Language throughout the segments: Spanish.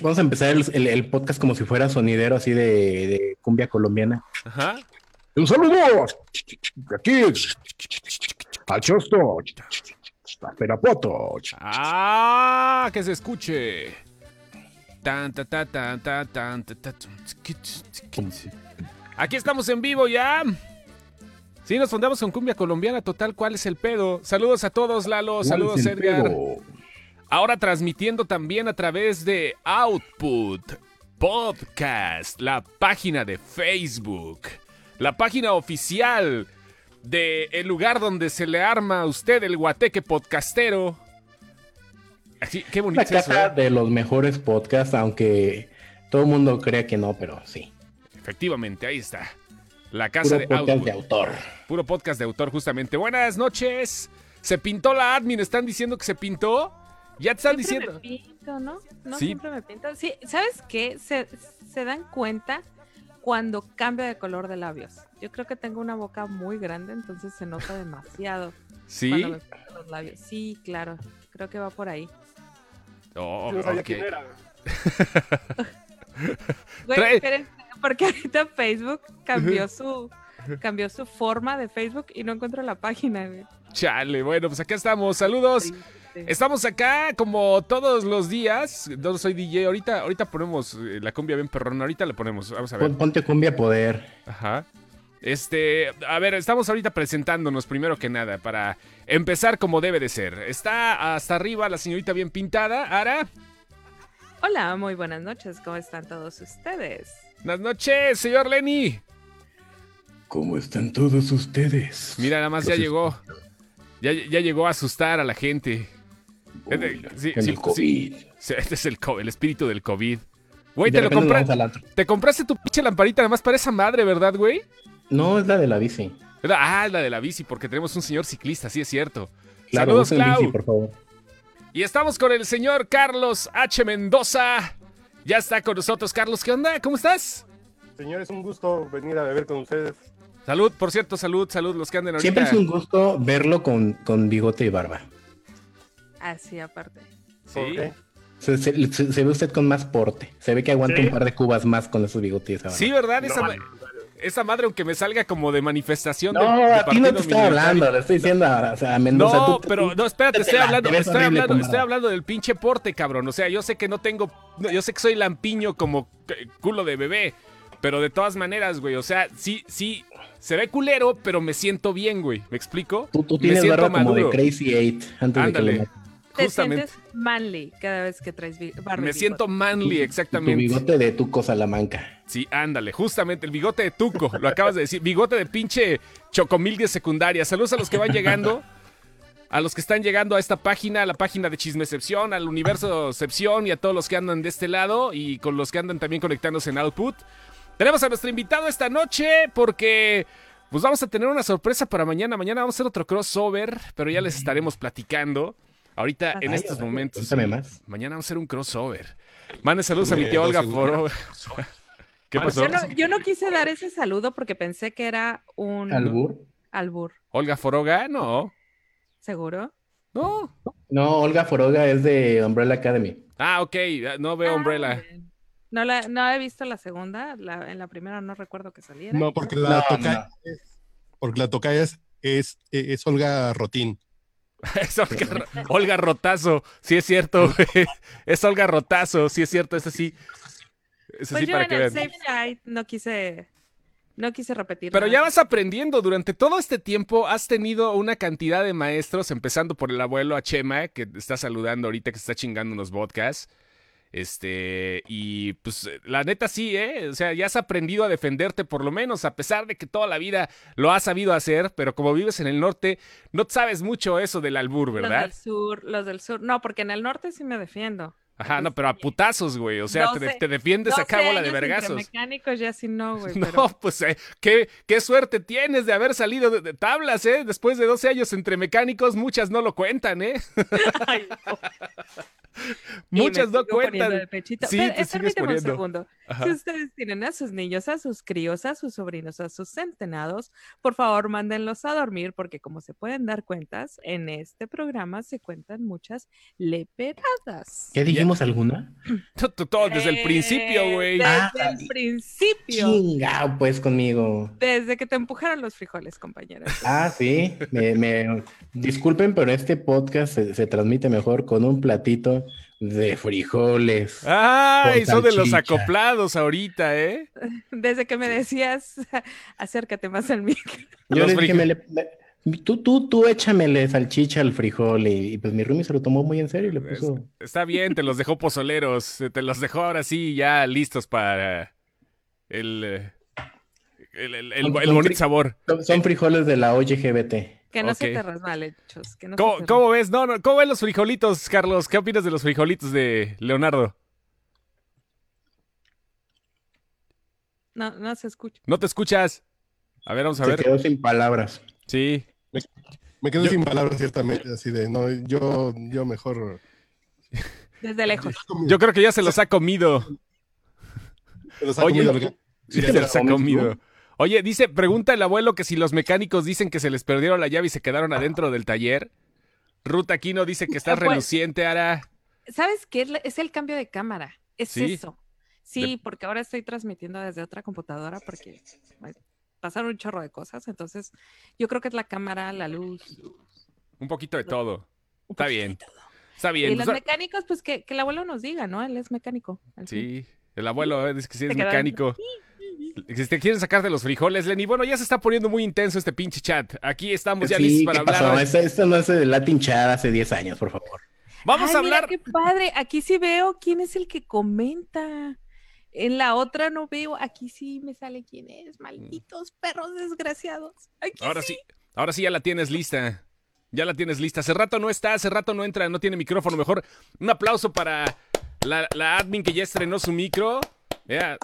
Vamos a empezar el, el, podcast como si fuera sonidero así de, de cumbia colombiana. Ajá. Un saludo aquí al Chosto, a Perapoto. Ah, que se escuche. Aquí estamos en vivo ya. Sí, nos fundamos con cumbia colombiana total. ¿Cuál es el pedo? Saludos a todos, Lalo. Saludos, Edgar. Ahora transmitiendo también a través de Output Podcast, la página de Facebook, la página oficial de el lugar donde se le arma a usted el guateque podcastero. Así, qué bonito. La casa ¿eh? de los mejores podcasts, aunque todo el mundo crea que no, pero sí. Efectivamente, ahí está. La casa Puro podcast de autor. Puro podcast de autor, justamente. Buenas noches. Se pintó la admin, están diciendo que se pintó. Ya te están diciendo. Me pinto, ¿no? No siempre me pinto. Sí, ¿sabes qué? Se, dan cuenta cuando cambio de color de labios. Yo creo que tengo una boca muy grande, entonces se nota demasiado. ¿Sí? los labios. Sí, claro. Creo que va por ahí. Oh, Yo no sabía quién era. Güey, porque ahorita Facebook cambió su cambió su forma de Facebook y no encuentro la página, güey. Chale, bueno, pues acá estamos. Saludos. Estamos acá como todos los días. Yo soy DJ. Ahorita, ahorita ponemos eh, la cumbia bien perrona. Ahorita le ponemos. Vamos a ver. Ponte cumbia poder. Ajá. Este, a ver, estamos ahorita presentándonos primero que nada para empezar como debe de ser. Está hasta arriba la señorita bien pintada, Ara. Hola, muy buenas noches. ¿Cómo están todos ustedes? Buenas noches, señor Lenny. ¿Cómo están todos ustedes? Mira, nada más ya llegó. Ya, ya llegó a asustar a la gente el COVID. este es el, el espíritu del COVID. Güey, te lo compraste. Te compraste tu pinche lamparita nada más para esa madre, ¿verdad, güey? No, es la de la bici. Ah, es la de la bici, porque tenemos un señor ciclista, sí es cierto. Saludos, Bici, por favor. Y estamos con el señor Carlos H. Mendoza. Ya está con nosotros, Carlos. ¿Qué onda? ¿Cómo estás? Señor, es un gusto venir a beber con ustedes. Salud, por cierto, salud, salud, los que anden ahorita. Siempre es un gusto verlo con, con bigote y barba. Así aparte. Sí. Se, ve usted con más porte. Se ve que aguanta un par de cubas más con esos bigotes. Sí, ¿verdad? esa, madre, aunque me salga como de manifestación. No, a ti no te estoy hablando, le estoy diciendo a, Mendoza. No, pero no, espérate, estoy hablando, estoy hablando, estoy hablando del pinche porte, cabrón. O sea, yo sé que no tengo, yo sé que soy lampiño como culo de bebé. Pero de todas maneras, güey, o sea, sí, sí, se ve culero, pero me siento bien, güey. ¿Me explico? Tú, tú tienes barba como de Crazy Eight antes de que lo te sientes manly cada vez que traes barba. Me siento manly, exactamente. Tu bigote de Tuco Salamanca. Sí, ándale, justamente, el bigote de Tuco, lo acabas de decir. Bigote de pinche chocomil de secundaria. Saludos a los que van llegando. A los que están llegando a esta página, a la página de Chismecepción, al universo Cepción y a todos los que andan de este lado y con los que andan también conectándose en Output. Tenemos a nuestro invitado esta noche porque pues vamos a tener una sorpresa para mañana. Mañana vamos a hacer otro crossover, pero ya les estaremos platicando. Ahorita, en estos momentos. más. Mañana vamos a hacer un crossover. Mande saludos a mi tía Olga Foroga. ¿Qué pasó? Yo no, quise dar ese saludo porque pensé que era un. ¿Albur? Albur. ¿Olga Foroga? No. ¿Seguro? No. No, Olga Foroga es de Umbrella Academy. Ah, ok. No veo ah, Umbrella. No, la, no he visto la segunda. en la primera no recuerdo que saliera. No, porque la toca es, porque la toca es, es, es Olga Rotín. Es Olga, Rotazo, sí es cierto, Es Olga Rotazo, sí es cierto, ese sí. Ese pues sí para que vean. Safe Side no quise, no quise repetir. Pero ya vas aprendiendo. Durante todo este tiempo has tenido una cantidad de maestros, empezando por el abuelo Achema, que está saludando ahorita, que está chingando unos podcasts. Este, y pues la neta sí, ¿eh? O sea, ya has aprendido a defenderte por lo menos, a pesar de que toda la vida lo has sabido hacer, pero como vives en el norte, no sabes mucho eso del albur, ¿verdad? Los del sur, los del sur. No, porque en el norte sí me defiendo. Ajá, no, pero a putazos, güey. O sea, te, defiendes acá bola de vergazos. mecánicos ya sí no, güey. No, pues eh, ¿qué, qué, suerte tienes de haber salido de, tablas, ¿eh? Después de 12 años entre mecánicos, muchas no lo cuentan, ¿eh? Ay, Muchas no cuentan. Sí, permíteme un segundo. Si ustedes tienen a sus niños, a sus críos, a sus sobrinos, a sus centenados, por favor, mándenlos a dormir porque como se pueden dar cuentas, en este programa se cuentan muchas leperadas. ¿Qué dijimos alguna? Todo, desde el principio, güey. Desde ah, el principio. Chingao, pues conmigo. Desde que te empujaron los frijoles, compañeros. Ah, sí. Me, disculpen, pero este podcast se transmite mejor con un platito de frijoles. ¡Ay! Son de los acoplados ahorita, ¿eh? Desde que me decías, acércate más al micro. Yo le dije, tú, tú, tú échamele salchicha al frijol. Y, pues mi Rumi se lo tomó muy en serio y le puso. Está bien, te los dejó pozoleros. Te los dejó ahora sí ya listos para el. Eh, el, el, el, bonito sabor. Son frijoles de la OGGBT. Que no se te resbale, ¿Cómo, ves? No, no, ¿Cómo ven los frijolitos, Carlos? ¿Qué opinas de los frijolitos de Leonardo? No, no se escucha. ¿No te escuchas? A ver, vamos a ver. Se quedó sin palabras. Sí. Me, quedo sin palabras, ciertamente. Así de, no, yo, yo mejor. Desde lejos. Yo creo que ya se los ha comido. Se los ha comido. se los ha comido. Oye, dice, pregunta el abuelo que si los mecánicos dicen que se les perdieron la llave y se quedaron adentro del taller. Ruta Aquino dice que está pues, reluciente, Ara. ¿Sabes qué? Es el cambio de cámara. Es eso. Sí, porque ahora estoy transmitiendo desde otra computadora porque pasaron un chorro de cosas. Entonces, yo creo que es la cámara, la luz. Un poquito de todo. Está bien. Está bien. Y los mecánicos, pues que, el abuelo nos diga, ¿no? Él es mecánico. Sí, el abuelo eh, dice que sí es mecánico. Si te quieren sacar de los frijoles, Lenny. Bueno, ya se está poniendo muy intenso este pinche chat. Aquí estamos ya listos para hablar. Esto, no es el Latin Chat hace 10 años, por favor. Vamos a hablar. qué padre. Aquí sí veo quién es el que comenta. En la otra no veo. Aquí sí me sale quién es. Malditos perros desgraciados. ahora sí. Ahora sí ya la tienes lista. Ya la tienes lista. Hace rato no está, hace rato no entra, no tiene micrófono. Mejor un aplauso para la, la admin que ya estrenó su micro. Vea,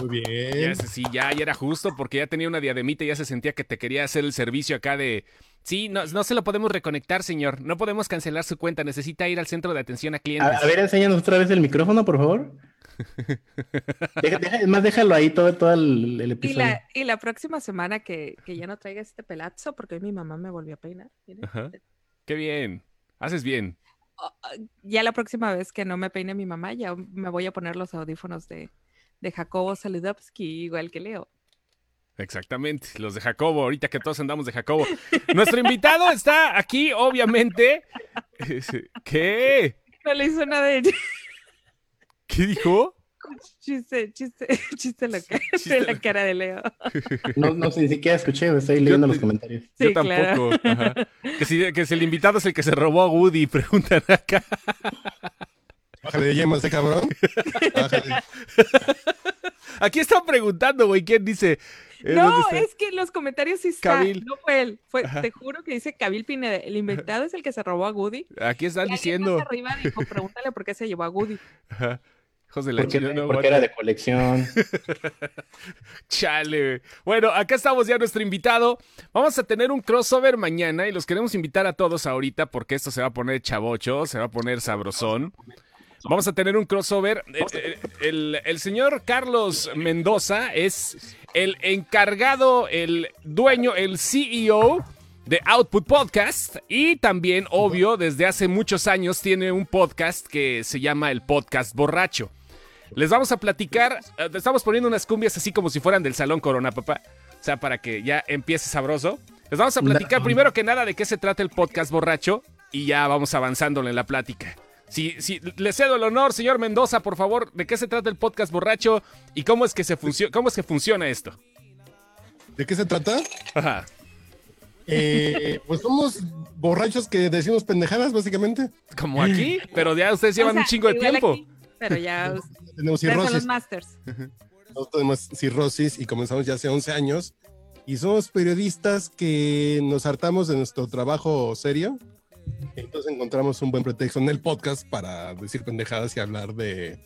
muy bien. Ya, sí, ya, ya era justo porque ya tenía una diademita y ya se sentía que te quería hacer el servicio acá de... Sí, no, no se lo podemos reconectar, señor. No podemos cancelar su cuenta. Necesita ir al centro de atención a clientes. A, ver, enséñanos otra vez el micrófono, por favor. deja, más déjalo ahí todo, todo el, episodio. Y la, y la, próxima semana que, que, ya no traiga este pelazo, porque hoy mi mamá me volvió a peinar. Qué bien. Haces bien. Oh, ya la próxima vez que no me peine mi mamá, ya me voy a poner los audífonos de, de Jacobo Saludowski, igual que Leo. Exactamente, los de Jacobo, ahorita que todos andamos de Jacobo. Nuestro invitado está aquí, obviamente. ¿Qué? No le hizo nada de... ¿Qué dijo? Chiste, chiste, chiste la cara, de la cara de Leo. No, no sé, ni siquiera escuché, estoy leyendo los comentarios. Yo tampoco. Que, si, que si el invitado es el que se robó a Woody, preguntan acá. Bájale de yemas, de cabrón. Aquí están preguntando, güey, ¿quién dice? Eh, no, es que en los comentarios sí está. No fue él. Fue, te juro que dice Kabil Pineda. El inventado es el que se robó a Goody. Aquí están diciendo. arriba dijo, pregúntale por qué se llevó a Goody. Ajá. Hijos de la porque, no, porque era de colección. Chale. Bueno, acá estamos ya nuestro invitado. Vamos a tener un crossover mañana y los queremos invitar a todos ahorita porque esto se va a poner chavocho, se va a poner sabrosón. Vamos a tener un crossover. Eh, eh, el, señor Carlos Mendoza es el encargado, el dueño, el CEO de Output Podcast y también, obvio, desde hace muchos años tiene un podcast que se llama el Podcast Borracho. Les vamos a platicar, eh, estamos poniendo unas cumbias así como si fueran del Salón Corona, papá. O sea, para que ya empiece sabroso. Les vamos a platicar primero que nada de qué se trata el podcast borracho y ya vamos avanzándole en la plática. Si, le cedo el honor, señor Mendoza, por favor, ¿de qué se trata el podcast borracho y cómo es que se funciona, cómo es que funciona esto? ¿De qué se trata? Ajá. Eh, pues somos borrachos que decimos pendejadas, básicamente. Como aquí, pero ya ustedes llevan un chingo de tiempo. pero ya tenemos cirrosis. Los masters. Nosotros tenemos cirrosis y comenzamos ya hace 11 años. Y somos periodistas que nos hartamos de nuestro trabajo serio entonces encontramos un buen pretexto en el podcast para decir pendejadas y hablar de,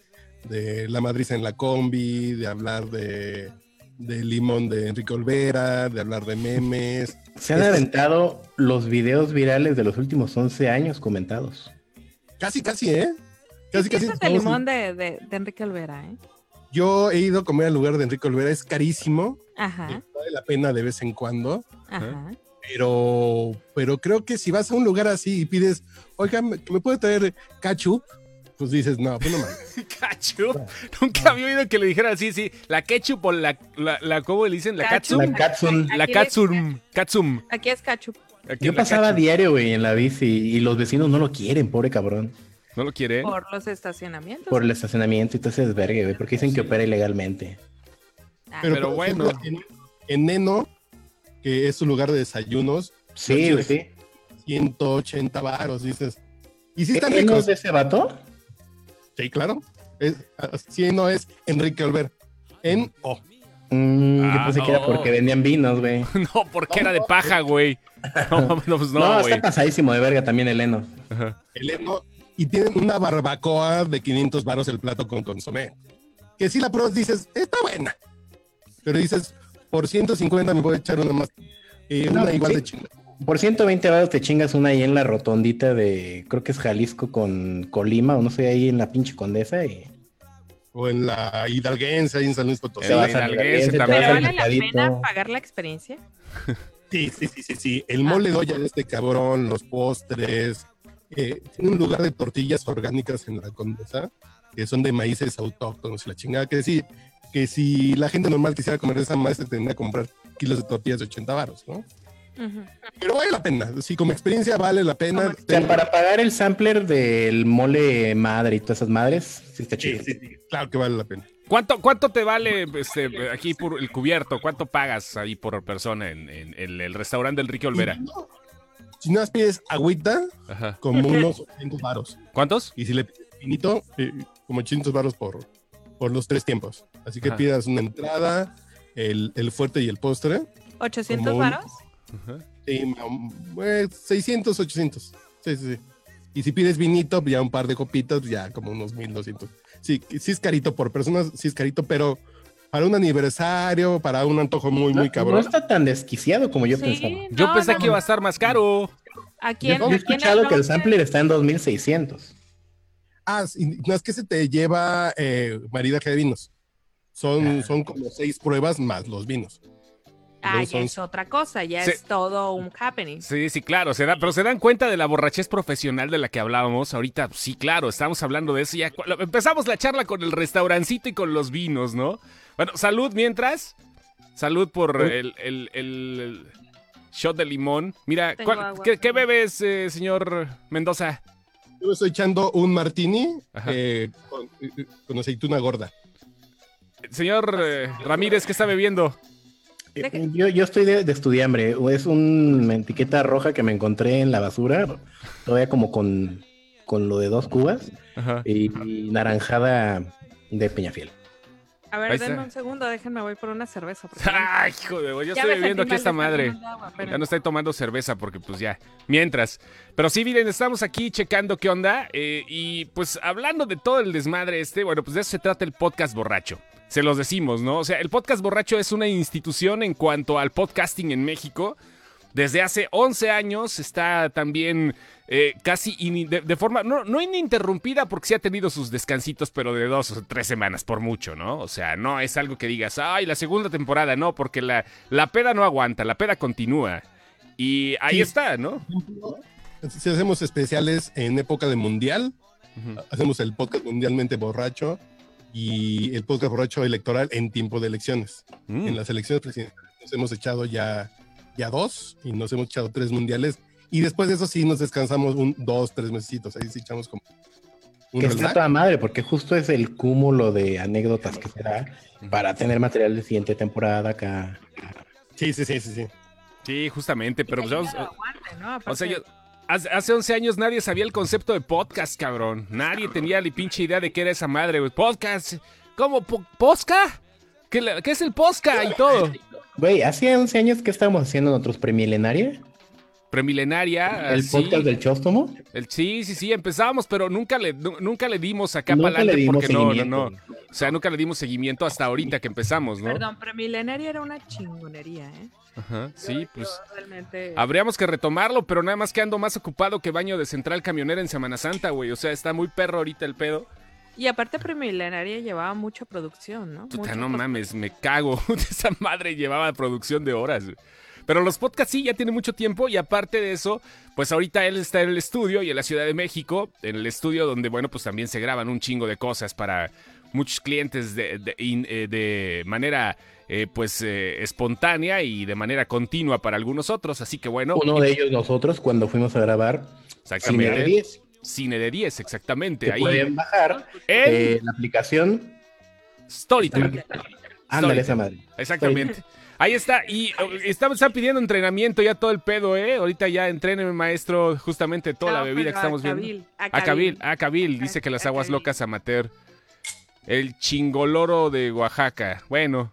la madriza en la combi, de hablar de, Limón de Enrique Olvera, de hablar de memes. Se han aventado los videos virales de los últimos 11 años comentados. Casi, casi, ¿eh? Casi, casi. es el limón de, de, Enrique Olvera, ¿eh? Yo he ido a comer al lugar de Enrique Olvera, es carísimo. Ajá. Vale la pena de vez en cuando. Ajá. Pero, pero creo que si vas a un lugar así y pides, oiga, ¿me, puede traer ketchup? Pues dices, no, pues no mames. ¿Ketchup? Nunca había oído que le dijeran así, sí, la ketchup o la, la, ¿cómo le dicen? La ketchup. La katsum. La katsum. Katsum. Aquí es ketchup. Yo pasaba diario, güey, en la bici y los vecinos no lo quieren, pobre cabrón. ¿No lo quieren? Por los estacionamientos. Por el estacionamiento y todo ese desvergue, güey, porque dicen que opera ilegalmente. Ah. Pero, bueno. en, Neno, que es un lugar de desayunos. Sí, güey, sí. 180 varos, dices. ¿Y si están ricos? de ese vato? Sí, claro. Es, así no es Enrique Olver. En O. Mm, yo ah, pensé que era porque vendían vinos, güey. no, porque era de paja, güey. No, no, pues no, no está pasadísimo de verga también el heno. El heno. Y tienen una barbacoa de 500 varos el plato con consomé. Que si la pruebas dices, está buena. Pero dices, por 150 me voy a echar una más. Eh, una igual de chingada. Por 120 varos te chingas una ahí en la rotondita de, creo que es Jalisco con Colima, o no sé, ahí en la pinche Condesa. Y... O en la Hidalguense, ahí en San Luis Potosí. En la Hidalguense también. ¿Pero vale la pena pagar la experiencia? Sí, sí, sí, sí, sí. El mole ah. doya de este cabrón, los postres. Eh, tiene un lugar de tortillas orgánicas en la Condesa, que son de maíces autóctonos y la chingada. Que decir, que si la gente normal quisiera comer esa maíz, tendría que comprar kilos de tortillas de 80 baros, ¿no? Pero vale la pena, sí, como experiencia vale la pena. O sea, para pagar el sampler del mole madre y todas esas madres, sí está chido. Sí, sí, claro que vale la pena. ¿Cuánto, ¿Cuánto te vale este, aquí por el cubierto? ¿Cuánto pagas ahí por persona en, el restaurante del Enrique Olvera? Si no pides agüita, como unos 800 varos. ¿Cuántos? Y si le pides finito, eh, como 800 varos por, por los tres tiempos. Así que pidas una entrada, el, el, fuerte y el postre. ¿800 varos? Sí, 600, 800. Sí, sí, sí. Y si pides vinito, ya un par de copitas, ya como unos 1200. Sí, sí es carito por personas, sí es carito, pero para un aniversario, para un antojo muy, muy cabrón. No está tan desquiciado como yo pensaba. yo pensé que iba a estar más caro. Aquí en, yo he escuchado que el sampler está en 2600. Ah, no es que se te lleva eh, maridaje de vinos. Son, ah. son como seis pruebas más los vinos. Ah, ya es otra cosa, ya es todo un happening. Sí, sí, claro, se da, pero se dan cuenta de la borrachez profesional de la que hablábamos. Ahorita, sí, claro, estamos hablando de eso. Ya empezamos la charla con el restaurancito y con los vinos, ¿no? Bueno, salud mientras. Salud por el, el, shot de limón. Mira, ¿qué, bebes, eh, señor Mendoza? Yo estoy echando un martini eh, con, eh, con, aceituna gorda. Señor Ramírez, ¿qué está bebiendo? Eh, yo, yo estoy de, estudiambre. Es una etiqueta roja que me encontré en la basura, todavía como con, con lo de dos cubas Y, naranjada de Peñafiel. A ver, denme un segundo, déjenme, voy por una cerveza. Ay, joder, yo estoy bebiendo aquí esta madre. ya no estoy tomando cerveza porque pues ya, mientras. Pero sí, miren, estamos aquí checando qué onda eh, y pues hablando de todo el desmadre este, bueno, pues de eso se trata el podcast borracho se los decimos, ¿no? O sea, el podcast borracho es una institución en cuanto al podcasting en México. Desde hace 11 años está también eh, casi de, forma, no, no, ininterrumpida porque sí ha tenido sus descansitos, pero de dos o tres semanas por mucho, ¿no? O sea, no es algo que digas, ay, la segunda temporada, no, porque la, la peda no aguanta, la peda continúa. Y ahí está, ¿no? Si hacemos especiales en época de mundial, hacemos el podcast mundialmente borracho y el podcast borracho electoral en tiempo de elecciones. Mm. En las elecciones presidenciales nos hemos echado ya, ya dos y nos hemos echado tres mundiales. Y después de eso sí nos descansamos un, dos, tres mesecitos. Ahí sí echamos como que está toda madre, porque justo es el cúmulo de anécdotas que se da para tener material de siguiente temporada acá. Sí, sí, sí, sí, sí. Sí, justamente, pero pues, o sea, yo, Hace 11 años nadie sabía el concepto de podcast, cabrón. Nadie tenía ni pinche idea de qué era esa madre, güey. Podcast. ¿Cómo? ¿Posca? ¿Qué, ¿Qué, es el posca y todo? Güey, hace 11 años que estábamos haciendo nosotros premilenaria. Premilenaria. ¿El podcast del Chóstomo? El, sí, sí, sí, empezábamos, pero nunca le, nunca le dimos acá para adelante porque no, no, no. O sea, nunca le dimos seguimiento hasta ahorita que empezamos, ¿no? Perdón, Premilenaria era una chingonería, ¿eh? Ajá, sí, pues. Realmente... Habríamos que retomarlo, pero nada más que ando más ocupado que baño de central camionera en Semana Santa, güey. O sea, está muy perro ahorita el pedo. Y aparte Premilenaria llevaba mucha producción, ¿no? Puta, no mames, me cago. Esa madre llevaba producción de horas. Pero los podcasts sí, ya tiene mucho tiempo y aparte de eso, pues ahorita él está en el estudio y en la Ciudad de México, en el estudio donde, bueno, pues también se graban un chingo de cosas para muchos clientes de, de, eh, manera eh, pues eh, espontánea y de manera continua para algunos otros. Así que bueno. Uno de ellos nosotros cuando fuimos a grabar Cine de 10. Cine de 10, exactamente. Ahí pueden bajar en la aplicación Storytime. Ándale esa madre. Exactamente. Ahí está, y están, pidiendo entrenamiento ya todo el pedo, ¿eh? Ahorita ya entréneme, maestro, justamente toda la bebida que estamos viendo. A Cabil, a Cabil, dice que las aguas locas amateur. El chingoloro de Oaxaca. Bueno,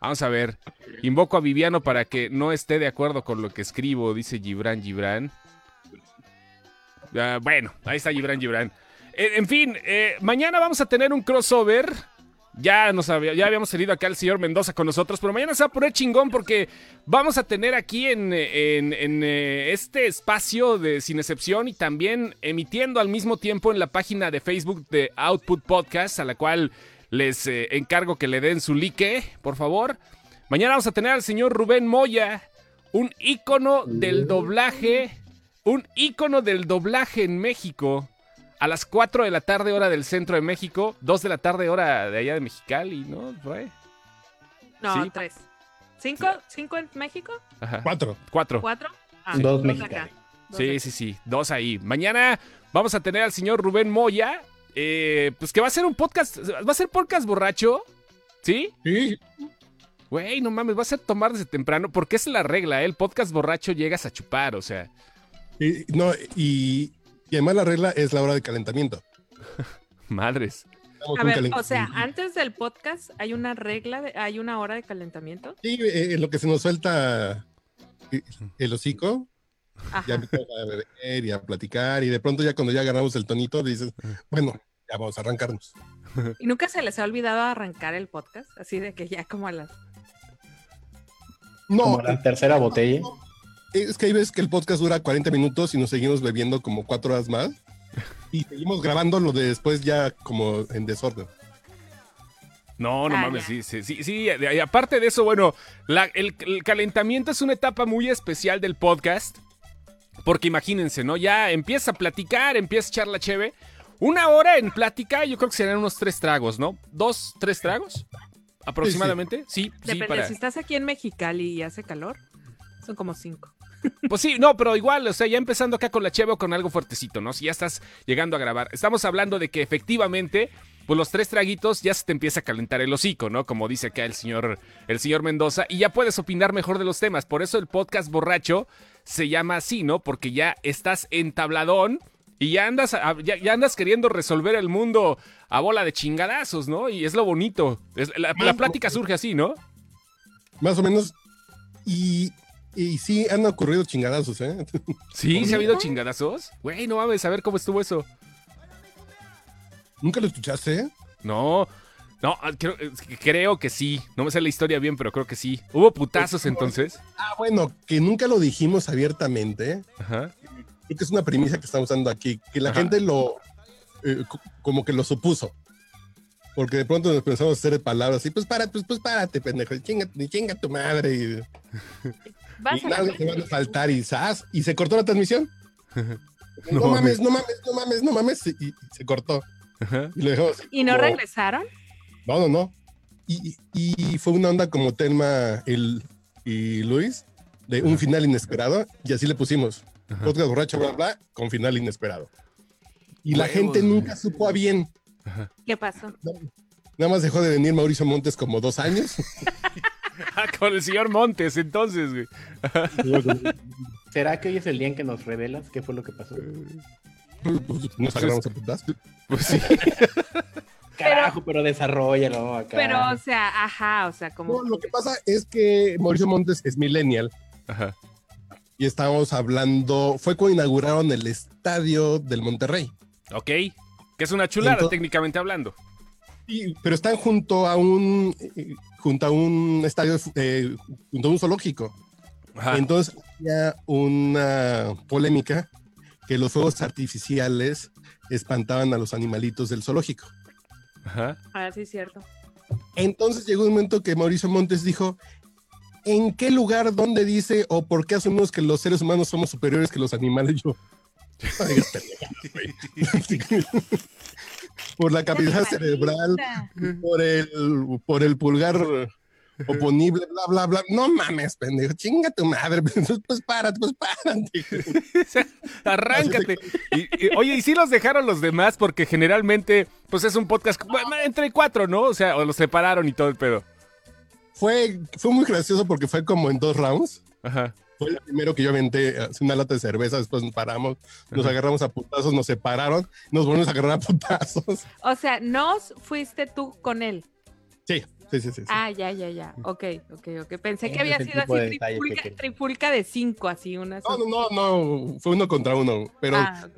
vamos a ver. Invoco a Viviano para que no esté de acuerdo con lo que escribo, dice Gibran Gibran. bueno, ahí está Gibran Gibran. En, fin, eh, mañana vamos a tener un crossover ya, nos ya habíamos tenido acá el señor Mendoza con nosotros, pero mañana se va a poner chingón porque vamos a tener aquí en, eh, este espacio de Sin Excepción y también emitiendo al mismo tiempo en la página de Facebook de Output Podcast, a la cual les eh, encargo que le den su like, por favor. Mañana vamos a tener al señor Rubén Moya, un ícono del doblaje, un ícono del doblaje en México a las 4 de la tarde, hora del centro de México, 2 de la tarde, hora de allá de Mexicali, ¿no? No, 3. ¿Cinco? ¿Cinco en México? Ajá. Cuatro. Cuatro. ¿Cuatro? Ah, dos Mexicali. sí, sí, sí. Dos ahí. Mañana vamos a tener al señor Rubén Moya. Eh, pues que va a ser un podcast. ¿Va a ser podcast borracho? ¿Sí? Sí. Güey, no mames, va a ser tomar desde temprano. Porque es la regla, ¿eh? El podcast borracho llegas a chupar, o sea. Y, no, y, y además la regla es la hora de calentamiento. Madres. A ver, o sea, antes del podcast hay una regla, hay una hora de calentamiento. Sí, eh, lo que se nos suelta eh, el hocico, ya empezamos a beber y a platicar y de pronto ya cuando ya agarramos el tonito dices, bueno, ya vamos a arrancarnos. ¿Y nunca se les ha olvidado arrancar el podcast? Así de que ya como a las... No. Como la tercera botella es que hay veces que el podcast dura 40 minutos y nos seguimos bebiendo como cuatro horas más y seguimos grabando lo de después ya como en desorden. No, no ah, mames, sí, sí, sí, sí, y aparte de eso, bueno, el, calentamiento es una etapa muy especial del podcast, porque imagínense, ¿no? Ya empieza a platicar, empieza a echar la cheve, una hora en plática, yo creo que serán unos tres tragos, ¿no? ¿Dos, tres tragos? Aproximadamente, sí, sí. Depende, si estás aquí en Mexicali y hace calor, son como cinco. Pues sí, no, pero igual, o sea, ya empezando acá con la cheve o con algo fuertecito, ¿no? Si ya estás llegando a grabar. Estamos hablando de que efectivamente, pues los tres traguitos ya se te empieza a calentar el hocico, ¿no? Como dice acá el señor, el señor Mendoza, y ya puedes opinar mejor de los temas. Por eso el podcast borracho se llama así, ¿no? Porque ya estás entabladón y ya andas, ya, andas queriendo resolver el mundo a bola de chingadazos, ¿no? Y es lo bonito. la, la plática surge así, ¿no? Más o menos. Y y sí, han ocurrido chingadazos, ¿eh? ¿Sí? ¿Se ha habido chingadazos? Güey, no mames, a ver cómo estuvo eso. ¿Nunca lo escuchaste? No, no, ah, creo, creo, que sí. No me sé la historia bien, pero creo que sí. ¿Hubo putazos pues, entonces? Ah, bueno, que nunca lo dijimos abiertamente. Ajá. Creo que es una premisa que estamos dando aquí. Que la gente lo. Eh, como que lo supuso. Porque de pronto nos pensamos hacer palabras así, pues párate, pues, pues párate, pendejo, chinga, chinga tu madre. Y, y nada, te van a faltar y y se cortó la transmisión. No, mames, no mames, no mames, no mames, y, se cortó. Y lo dejamos. ¿Y no regresaron? No, no, no. Y, y, fue una onda como Telma el, y Luis, de un final inesperado, y así le pusimos. Podcast borracho, bla, bla, con final inesperado. Y la gente nunca supo a bien. ¿Qué pasó? Nada más dejó de venir Mauricio Montes como dos años. Con el señor Montes, entonces, güey. ¿Será que hoy es el día en que nos revelas qué fue lo que pasó? Pues, nos agarramos a putas. Pues sí. Carajo, pero, desarrollalo acá. Pero, o sea, ajá, o sea, como. lo que pasa es que Mauricio Montes es millennial. Ajá. Y estábamos hablando. Fue cuando inauguraron el estadio del Monterrey. Ok. Que es una chulada, técnicamente hablando. Pero están junto a un junto a un estadio, eh, junto a un zoológico. Entonces había una polémica que los fuegos artificiales espantaban a los animalitos del zoológico. Ajá. Ah, sí, cierto. Entonces llegó un momento que Mauricio Montes dijo, ¿en qué lugar, dónde dice o por qué asumimos que los seres humanos somos superiores que los animales? Yo, por la capacidad cerebral, por el, por el pulgar oponible, bla, bla, bla. No mames, pendejo, chinga tu madre. Pues párate, pues párate. Arráncate. Y, oye, y sí los dejaron los demás, porque generalmente, pues es un podcast entre cuatro, ¿no? O sea, o los separaron y todo el pedo. Fue, fue muy gracioso porque fue como en dos rounds. Ajá. Fue el primero que yo aventé una lata de cerveza, después nos paramos, nos agarramos a putazos, nos separaron, nos volvimos a agarrar a putazos. O sea, ¿nos fuiste tú con él? Sí. Sí, sí, sí, Ah, ya, ya, ya. Ok, ok, ok. Pensé que había sido así trifulca, de cinco, así una. No, no, no, no, fue uno contra uno, pero ah,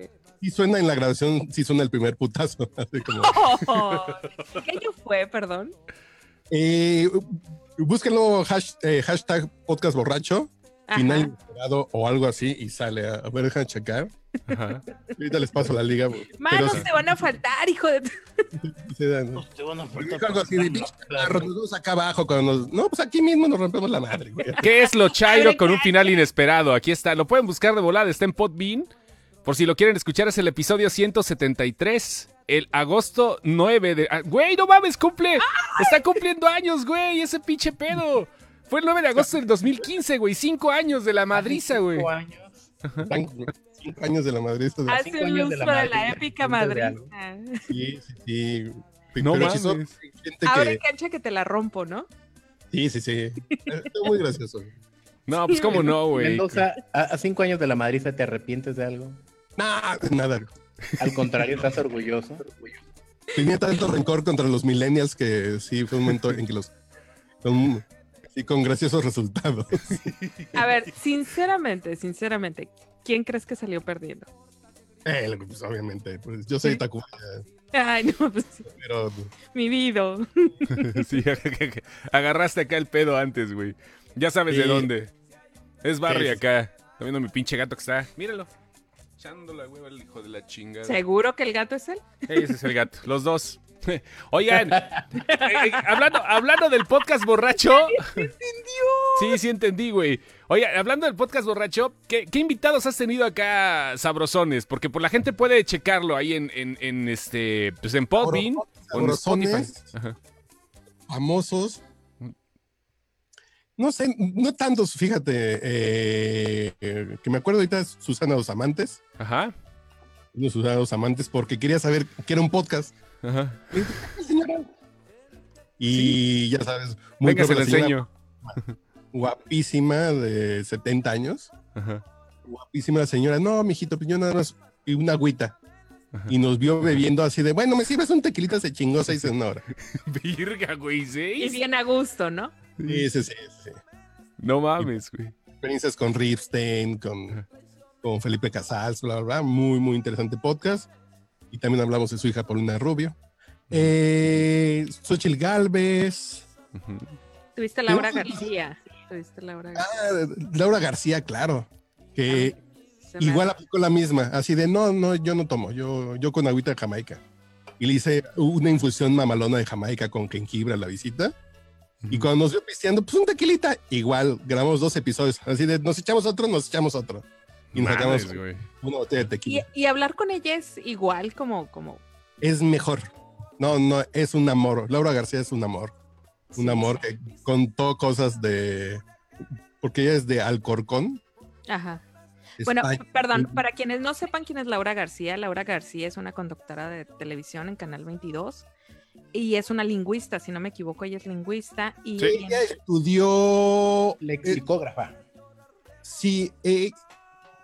sí suena en la grabación, sí suena el primer putazo. Así como... ¿Qué año fue, perdón? Eh, búsquenlo eh, hashtag podcast borracho final inesperado o algo así y sale. A, ver, dejan checar. Ajá. Ahorita les paso la liga. Manos te van a faltar, hijo de. no, te van a faltar. Algo así de nos acá abajo. Cuando nos... No, pues aquí mismo nos rompemos la madre, güey. ¿Qué es lo chairo con un final inesperado? Aquí está. Lo pueden buscar de volada. Está en Podbean. Por si lo quieren escuchar, es el episodio 173. El agosto 9 de. Ah, güey, no mames, cumple. Está cumpliendo años, güey. Ese pinche pedo. Fue el 9 de agosto del 2015, güey. Cinco años de la madriza, güey. Cinco años. Cinco años de la madriza. Hace un uso de la, épica madriza. Sí, sí, sí. No mames. Ahora cancha que te la rompo, ¿no? Sí, sí, sí. Está muy gracioso. No, pues cómo no, güey. Mendoza, a, cinco años de la madriza, ¿te arrepientes de algo? Nada, nada. Al contrario, estás orgulloso. Tenía tanto rencor contra los millennials que sí, fue un momento en que los y con graciosos resultados. A ver, sinceramente, sinceramente, ¿quién crees que salió perdiendo? Eh, pues obviamente, pues yo soy ¿Sí? Ay, no, pues Pero... Mi vida. sí, agarraste acá el pedo antes, güey. Ya sabes de dónde. Es Barry acá. Está viendo mi pinche gato que está. Míralo. Echando la hueva el hijo de la chingada. ¿Seguro que el gato es él? Ese es el gato. Los dos. Oigan, eh, eh, hablando, hablando del podcast borracho. Sí, sí entendí, güey. Oigan, hablando del podcast borracho, ¿qué, invitados has tenido acá sabrosones? Porque por la gente puede checarlo ahí en, en, este, pues en Podbean o en Spotify. Famosos. No sé, no tantos, fíjate. Eh, que me acuerdo ahorita es Susana Dos Amantes. Ajá. Susana Dos Amantes porque quería saber que era un podcast. Ajá. Y ya sabes, muy Venga, se lo enseño. Guapísima de 70 años. Ajá. Guapísima la señora. No, mijito, piñón nada más y una agüita. Y nos vio bebiendo así de, bueno, me sirves un tequilita, se chingó seis en hora. Virga, güey, seis. Y bien a gusto, ¿no? Sí, sí, sí. No mames, güey. Experiencias con Ripstein, con, con Felipe Casals, bla, bla, bla. Muy, muy interesante podcast y también hablamos de su hija Paulina Rubio. Eh, Xochitl Galvez. Tuviste Laura García. Tuviste Laura García. Ah, Laura García, claro. Que igual aplicó la misma. Así de, no, no, yo no tomo. Yo, yo con agüita de Jamaica. Y le hice una infusión mamalona de Jamaica con jengibre a la visita. Y cuando nos vio pisteando, pues un tequilita. Igual, grabamos dos episodios. Así de, nos echamos otro, nos echamos otro y nos sacamos una botella de tequila. ¿Y, hablar con ella es igual como, como... Es mejor. No, no, es un amor. Laura García es un amor. Un amor que contó cosas de... Porque ella es de Alcorcón. Ajá. Bueno, perdón, para quienes no sepan quién es Laura García, Laura García es una conductora de televisión en Canal 22 y es una lingüista, si no me equivoco, ella es lingüista. Y sí, ella estudió... Lexicógrafa. sí, eh,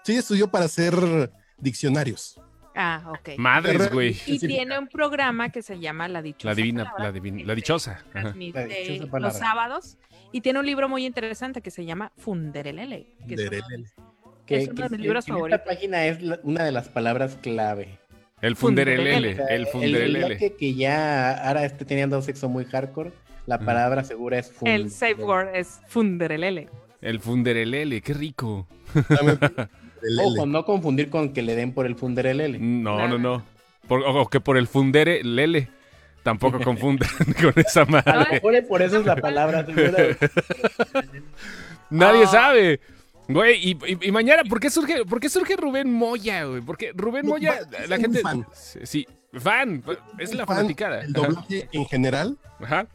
Sí, estudió para hacer diccionarios. Ah, ok. Madres, güey. Y tiene un programa que se llama La Dichosa. La Divina, la, la Dichosa. Transmite los sábados. Y tiene un libro muy interesante que se llama Funderelele. Que es uno, de mis libros favoritos. Esta página es una de las palabras clave. El funderelele. El funderelele. El, que ya ahora esté teniendo sexo muy hardcore, la palabra segura es funderelele. El safe word es funderelele. El funderelele, qué rico. Ojo, no confundir con que le den por el funderelele. No, no, no. o que por el funderelele. Tampoco confundan con esa madre. por eso es la palabra. Nadie ah. sabe. Güey, y, mañana, ¿por qué, surge, ¿por qué surge Rubén Moya, güey? Porque Rubén Moya, la gente. Fan. Sí, fan. Es la fanaticada. El doblaje en general. Ajá.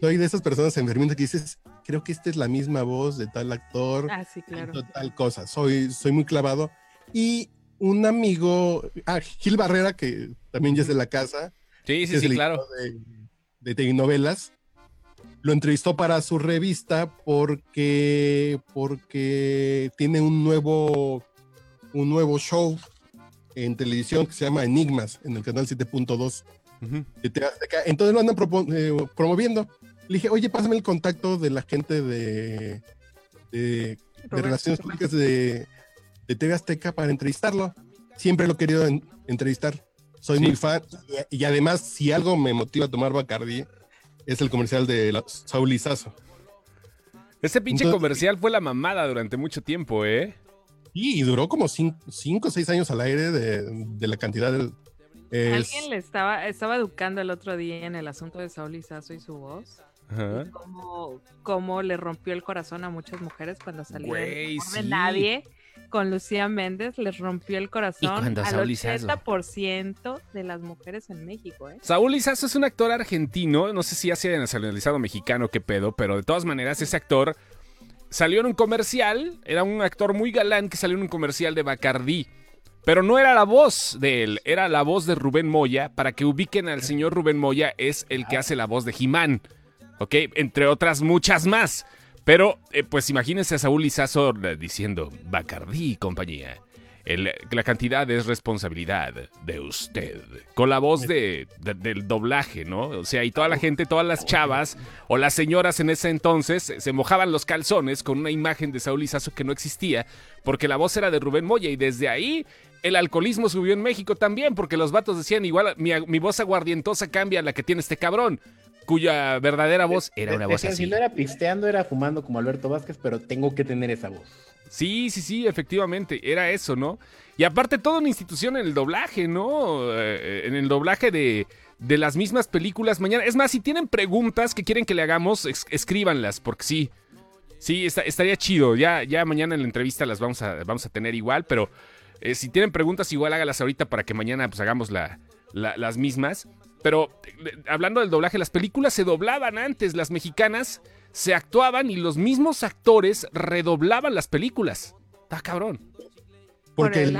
Soy de esas personas enfermitas que dices, creo que esta es la misma voz de tal actor. Ah, sí, claro. Tal cosa. Soy, soy muy clavado. Y un amigo, ah, Gil Barrera, que también ya es de la casa. Sí, sí, sí, claro. De, de telenovelas lo entrevistó para su revista porque, porque tiene un nuevo, un nuevo show en televisión que se llama Enigmas en el canal 7.2 Entonces lo andan eh, promoviendo. Le dije, oye, pásame el contacto de la gente de, de, Relaciones Públicas de, de, TV Azteca para entrevistarlo. Siempre lo he querido entrevistar. Soy muy fan. Y, y, además, si algo me motiva a tomar Bacardi, es el comercial de la Saúl Ese pinche comercial fue la mamada durante mucho tiempo, ¿eh? Sí, y duró como 5 o 6 años al aire de, la cantidad de... Alguien le estaba, estaba educando el otro día en el asunto de Saúl y su voz. Ajá. Cómo, le rompió el corazón a muchas mujeres cuando salió de nadie con Lucía Méndez les rompió el corazón al 80% de las mujeres en México. ¿eh? Saúl Izazo es un actor argentino, no sé si ha nacionalizado mexicano, qué pedo, pero de todas maneras ese actor salió en un comercial, era un actor muy galán que salió en un comercial de Bacardí. Pero no era la voz de él, era la voz de Rubén Moya. Para que ubiquen al señor Rubén Moya, es el que hace la voz de Jimán. ¿Ok? Entre otras muchas más. Pero, eh, pues imagínense a Saúl Lizazo eh, diciendo, Bacardí y compañía. la cantidad es responsabilidad de usted. Con la voz de, del doblaje, ¿no? O sea, y toda la gente, todas las chavas o las señoras en ese entonces se mojaban los calzones con una imagen de Saúl Lizazo que no existía, porque la voz era de Rubén Moya y desde ahí el alcoholismo subió en México también, porque los vatos decían igual, mi, mi voz aguardientosa cambia a la que tiene este cabrón cuya verdadera voz era una voz así. Si no era pisteando, era fumando como Alberto Vázquez, pero tengo que tener esa voz. Sí, sí, sí, efectivamente, era eso, ¿no? Y aparte toda una institución en el doblaje, ¿no? Eh, en el doblaje de, de, las mismas películas mañana. Es más, si tienen preguntas que quieren que le hagamos, escríbanlas, porque sí. Sí, estaría chido. Ya, ya mañana en la entrevista las vamos a, vamos a tener igual, pero eh, si tienen preguntas, igual hágalas ahorita para que mañana pues hagamos la, las mismas. Pero hablando del doblaje, las películas se doblaban antes, las mexicanas se actuaban y los mismos actores redoblaban las películas. Está cabrón. Porque,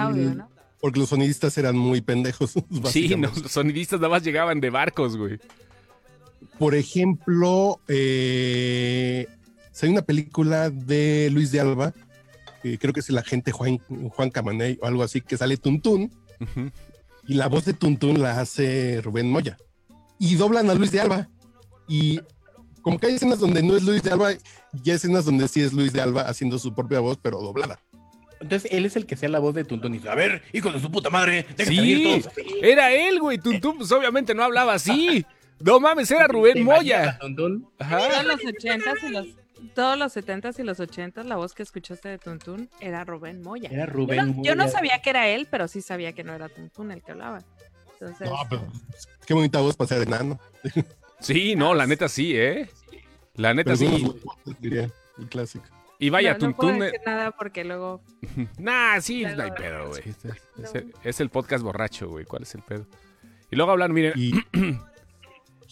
porque los sonidistas eran muy pendejos. Sí, los sonidistas nada más llegaban de barcos, güey. Por ejemplo, eh, hay una película de Luis de Alba, creo que es el agente Juan, Juan Camaney o algo así, que sale Tuntún. Y la voz de Tuntún la hace Rubén Moya. Y doblan a Luis de Alba. Y como que hay escenas donde no es Luis de Alba y hay escenas donde sí es Luis de Alba haciendo su propia voz, pero doblada. Entonces él es el que sea la voz de Tuntún y dice, a ver, hijo de su puta madre, sí, era él, güey. Tuntún pues obviamente no hablaba así. No mames, era Rubén Moya. Ajá. los ochentas y los todos los 70s y los 80s, la voz que escuchaste de Tuntún era Rubén Moya. Era Rubén yo, Moya. Yo no sabía que era él, pero sí sabía que no era Tuntún el que hablaba. Entonces... No, pero qué bonita voz para ser enano. Sí, no, la neta sí, ¿eh? La neta sí. Diría, el clásico. Y vaya, no, no Puedo decir nada porque luego. nah, sí, no hay pedo, güey. Es, el podcast borracho, güey. ¿Cuál es el pedo? Y luego hablan, miren. Y...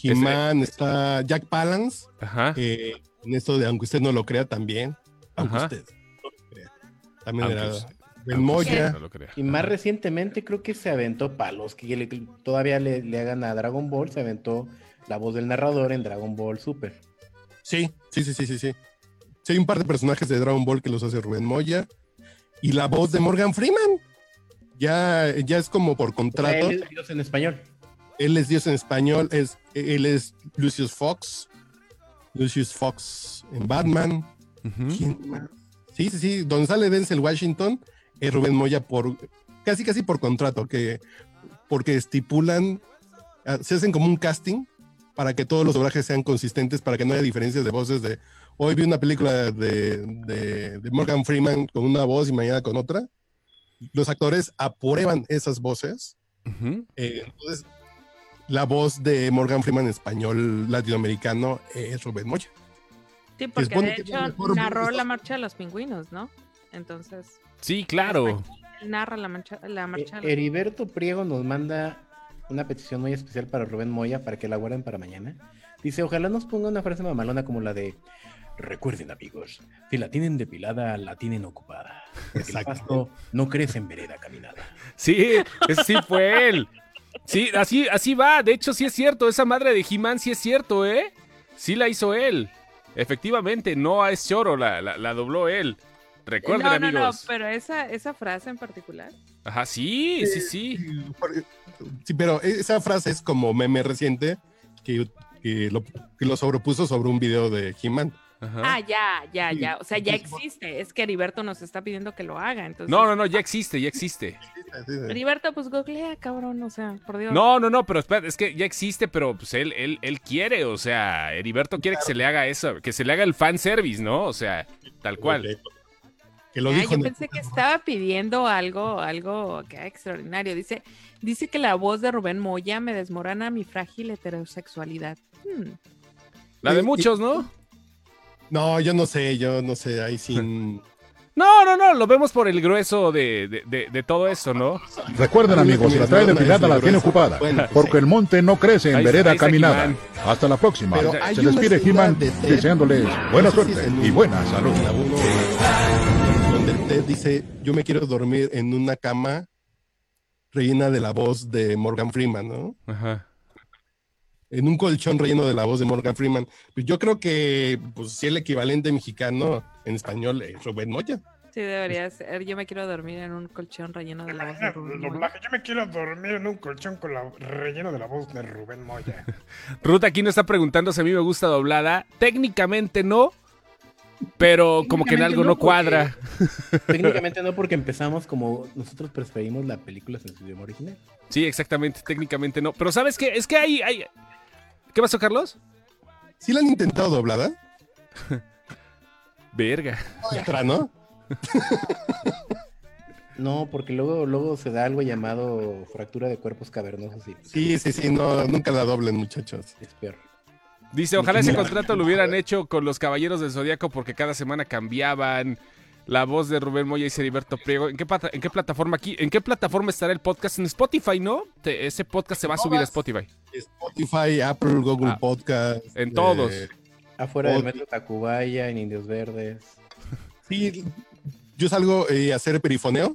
He-Man, está Jack Palance. Ajá. Eh, en esto de aunque usted no lo crea también, aunque usted no lo crea. También era el Moya. y más recientemente creo que se aventó palos, que todavía le, hagan a Dragon Ball, se aventó la voz del narrador en Dragon Ball Super. Sí, sí, sí, sí, sí, sí. Sí, hay un par de personajes de Dragon Ball que los hace Rubén Moya. Y la voz de Morgan Freeman. Ya, ya es como por contrato. él es Dios en español. Él es Dios en español. Es, él es Lucius Fox. Lucius Fox en Batman. Sí, sí, sí. Donde sale Denzel Washington, es Rubén Moya por casi, casi por contrato, que porque estipulan, ah, se hacen como un casting para que todos los doblajes sean consistentes, para que no haya diferencias de voces de hoy vi una película de, Morgan Freeman con una voz y mañana con otra. Los actores aprueban esas voces. Eh, entonces, la voz de Morgan Freeman en español latinoamericano es Rubén Moya. Sí, porque de hecho narró la marcha de los pingüinos, ¿no? Entonces. Sí, claro. Narra la, marcha, la marcha. Eh, Heriberto Priego nos manda una petición muy especial para Rubén Moya para que la guarden para mañana. Dice, ojalá nos ponga una frase mamalona como la de Recuerden amigos, si la tienen depilada, la tienen ocupada. Exacto. no crece en vereda caminada. Sí, sí fue él. Sí, así, así va. De hecho, sí es cierto. Esa madre de He-Man sí es cierto, ¿eh? Sí la hizo él. Efectivamente, no es choro, la, la, dobló él. Recuerden, no, amigos. No, no, pero esa, esa frase en particular. Ajá, sí, sí, sí. Sí, pero esa frase es como meme reciente que, que, lo, que lo sobrepuso sobre un video de He-Man. Ah, ya, ya, ya. O sea, ya existe. Es que Heriberto nos está pidiendo que lo haga. Entonces... No, no, no, ya existe, ya existe. Heriberto, pues googlea, cabrón, o sea, por Dios. No, no, no, pero espera, es que ya existe, pero pues él, él, él quiere, o sea, Heriberto quiere que se le haga eso, que se le haga el fan service, ¿no? O sea, tal cual. Que lo ah, yo pensé que estaba pidiendo algo, algo que extraordinario. Dice, dice que la voz de Rubén Moya me desmorona mi frágil heterosexualidad. Hmm. La de muchos, ¿no? No, yo no sé, yo no sé, ahí sin... No, no, no, lo vemos por el grueso de, de, todo eso, ¿no? Recuerden, amigos, la trae de pirata la tiene ocupada, porque el monte no crece en vereda caminada. Hasta la próxima. Se despide He-Man deseándoles buena suerte y buena salud. Donde Ted dice, yo me quiero dormir en una cama rellena de la voz de Morgan Freeman, ¿no? Ajá en un colchón relleno de la voz de Morgan Freeman. Pues yo creo que, pues, si el equivalente mexicano en español es Rubén Moya. Sí, debería ser. Yo me quiero dormir en un colchón relleno de la voz de Rubén Moya. Yo me quiero dormir en un colchón con la relleno de la voz de Rubén Moya. Ruth aquí nos está preguntando si a mí me gusta doblada. Técnicamente no, pero como que en algo no, cuadra. Técnicamente no, porque empezamos como nosotros preferimos la película en su idioma original. Sí, exactamente, técnicamente no. Pero ¿sabes qué? Es que hay, hay, ¿Qué pasó, Carlos? ¿Sí la han intentado doblada? Verga. Otra, ¿no? No, porque luego, luego se da algo llamado fractura de cuerpos cavernosos. Y... Sí, sí, sí, no, nunca la doblen, muchachos. Es peor. Dice, ojalá ese contrato lo hubieran hecho con los Caballeros del Zodíaco porque cada semana cambiaban la voz de Rubén Moya y Seriberto Priego. ¿En qué, ¿En qué plataforma aquí? ¿En qué plataforma estará el podcast? En Spotify, ¿no? ese podcast se va a subir a Spotify. Spotify, Apple, Google ah, Podcast. En todos. Eh, Afuera del metro Tacubaya, en Indios Verdes. Sí, yo salgo eh, a hacer perifoneo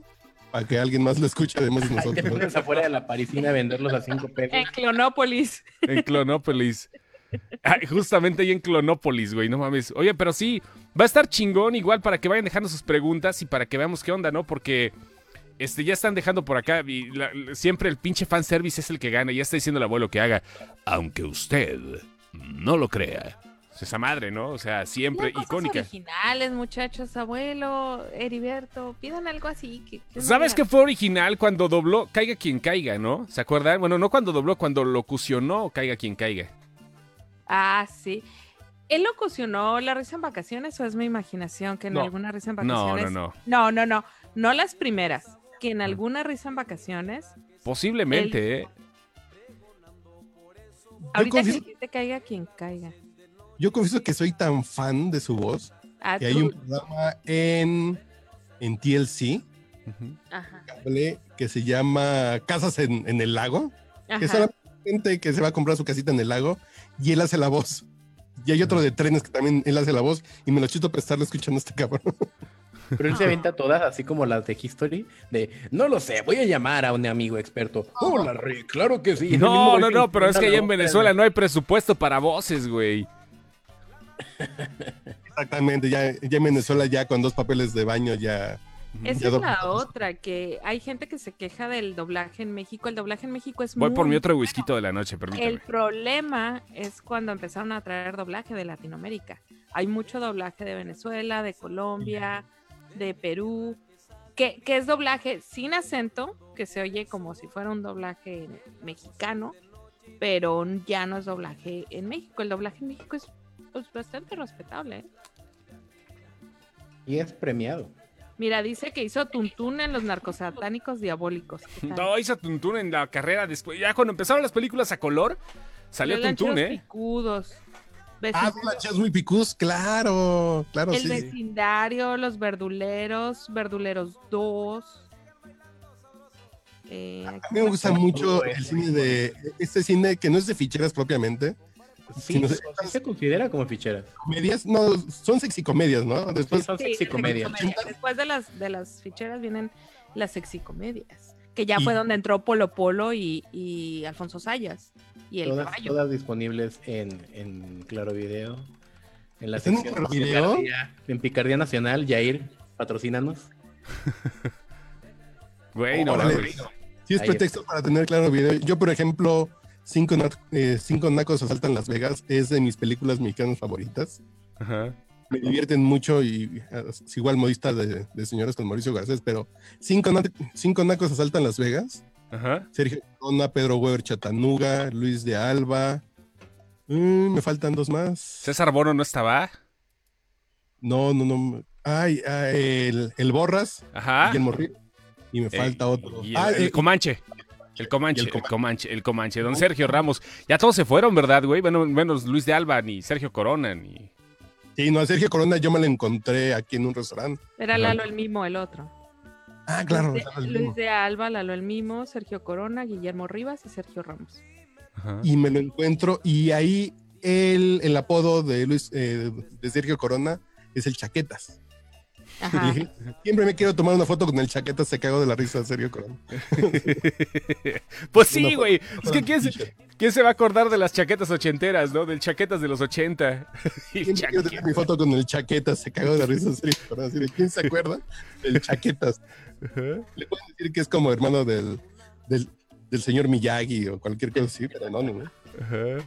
para que alguien más lo escuche además de nosotros. afuera de la parisina a venderlos a cinco pesos. En Clonópolis. En Clonópolis. Justamente ahí en Clonópolis, güey, no mames. Oye, pero sí, va a estar chingón igual para que vayan dejando sus preguntas y para que veamos qué onda, ¿no? Porque este, ya están dejando por acá y siempre el pinche fanservice es el que gana. Ya está diciendo el abuelo que haga, aunque usted no lo crea. Esa madre, ¿no? O sea, siempre icónica. originales, muchachos, abuelo, Heriberto, pidan algo así. ¿Sabes qué fue original cuando dobló Caiga quien caiga, no? ¿Se acuerdan? Bueno, no cuando dobló, cuando locucionó Caiga quien caiga. Ah, sí. ¿Él locucionó la risa en vacaciones o es mi imaginación que en alguna risa en vacaciones? No, no, no. No, no, no. No las primeras. Que en alguna risa en vacaciones. Posiblemente, ¿eh? Ahorita que te caiga quien caiga. Yo confieso que soy tan fan de su voz ah, que hay un programa en, en TLC que se llama Casas en, el Lago. Que es gente que se va a comprar su casita en el lago y él hace la voz. Y hay otro de trenes que también él hace la voz y me lo chito para estarlo escuchando a este cabrón. Pero él se avienta todas, así como las de History, de no lo sé, voy a llamar a un amigo experto. Hola, Rick, claro que sí. No, no, no, pero es que allá en Venezuela no hay presupuesto para voces, güey. Exactamente, ya, ya en Venezuela ya con dos papeles de baño ya esa es la otra, que hay gente que se queja del doblaje en México. El doblaje en México es Voy por mi otro whisky de la noche, permítame. El problema es cuando empezaron a traer doblaje de Latinoamérica. Hay mucho doblaje de Venezuela, de Colombia, de Perú, que, que es doblaje sin acento, que se oye como si fuera un doblaje mexicano, pero ya no es doblaje en México. El doblaje en México es pues, bastante respetable. ¿eh? Y es premiado. Mira, dice que hizo Tuntún en los narcosatánicos diabólicos. No, hizo Tuntún en la carrera después. Ya cuando empezaron las películas a color, salió Tuntún, ¿eh? Picudos. Ah, lanchas muy picudos, claro, claro, El vecindario, los verduleros, verduleros 2. Eh, a mí me gusta mucho el cine de este cine que no es de ficheras propiamente, Sí, se considera como ficheras. Comedias, no, son sexy comedias, ¿no? Después son sexy comedias. Después de las, de las ficheras vienen las sexy comedias, que ya fue donde entró Polo Polo y, y Alfonso Sayas. Y el todas, todas disponibles en, en Claro Video. En la sección en, Video? en Picardía Nacional, Jair, patrocínanos. Güey, no, Sí, es pretexto para tener Claro Video. Yo, por ejemplo Cinco, eh, Cinco Nacos Asaltan Las Vegas es de mis películas mexicanas favoritas. Me divierten mucho y es igual modista de, de señoras con Mauricio Garcés, pero Cinco, cinco Nacos Asaltan Las Vegas. Sergio Corona, Pedro Weber Chatanuga, Luis de Alba. Mm, me faltan dos más. ¿César Bono no estaba? No, no, no. Ay, el, el, Borras. Ajá. Y me falta otro. ah, el, Comanche. El Comanche, el Comanche, el Comanche, Don Sergio Ramos. Ya todos se fueron, ¿verdad, güey? Bueno, menos Luis de Alba, ni Sergio Corona, ni. Sí, no, a Sergio Corona yo me lo encontré aquí en un restaurante. Era Lalo el Mimo, el otro. Ah, claro. Luis de, Alba, Lalo el Mimo, Sergio Corona, Guillermo Rivas y Sergio Ramos. Y me lo encuentro, y ahí el, el apodo de Luis, eh, de Sergio Corona es el Chaquetas. Siempre me quiero tomar una foto con el chaqueta, se cago de la risa, serio, Corona. pues sí, güey. Es que ¿quién se, va a acordar de las chaquetas ochenteras, no? Del chaquetas de los ochenta. quiero tener mi foto con el chaquetas, se cago de la risa, serio, Corona. ¿Quién se acuerda? El chaquetas. Le pueden decir que es como hermano del, del, del señor Miyagi o cualquier cosa así, pero no, no. Ajá.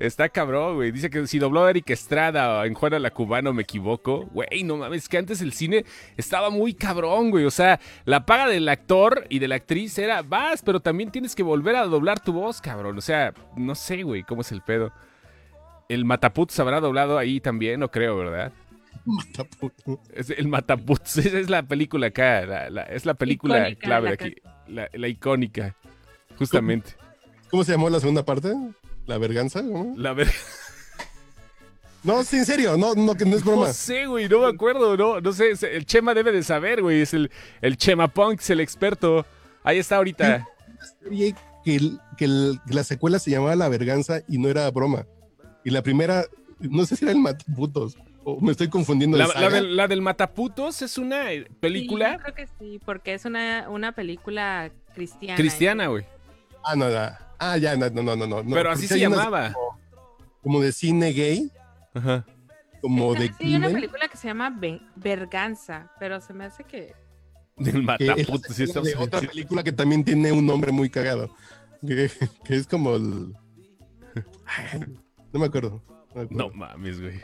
Está cabrón, güey. Dice que si dobló a Eric Estrada en Juana la Cubano, me equivoco. Güey, no mames, que antes el cine estaba muy cabrón, güey. O sea, la paga del actor y de la actriz era, vas, pero también tienes que volver a doblar tu voz, cabrón. O sea, no sé, güey, cómo es el pedo. El Mataput se habrá doblado ahí también, no creo, ¿verdad? Mataput. Es el Mataput, esa es la película acá, es la película clave de aquí, la, icónica, justamente. ¿Cómo se llamó la segunda parte? ¿La verganza? ¿cómo? La verganza. No, sí, en serio, no, no, que no es broma. No sé, güey, no me acuerdo, no, no sé, el Chema debe de saber, güey, es el, el Chema Punk, es el experto. Ahí está ahorita. Que, que, la secuela se llamaba La Verganza y no era broma. Y la primera, no sé si era el Mataputos, o me estoy confundiendo. La, del, la, del, Mataputos es una película. Sí, creo que sí, porque es una, una película cristiana. Cristiana, güey. Ah, no, no. Ah, ya, no, no, no, no. Pero así se llamaba. Como, de cine gay. Ajá. Como de. Sí, hay una película que se llama Verganza, pero se me hace que. Del mataputo, sí, de otra película que también tiene un nombre muy cagado. Que, es como el. No me acuerdo. No, mames, güey.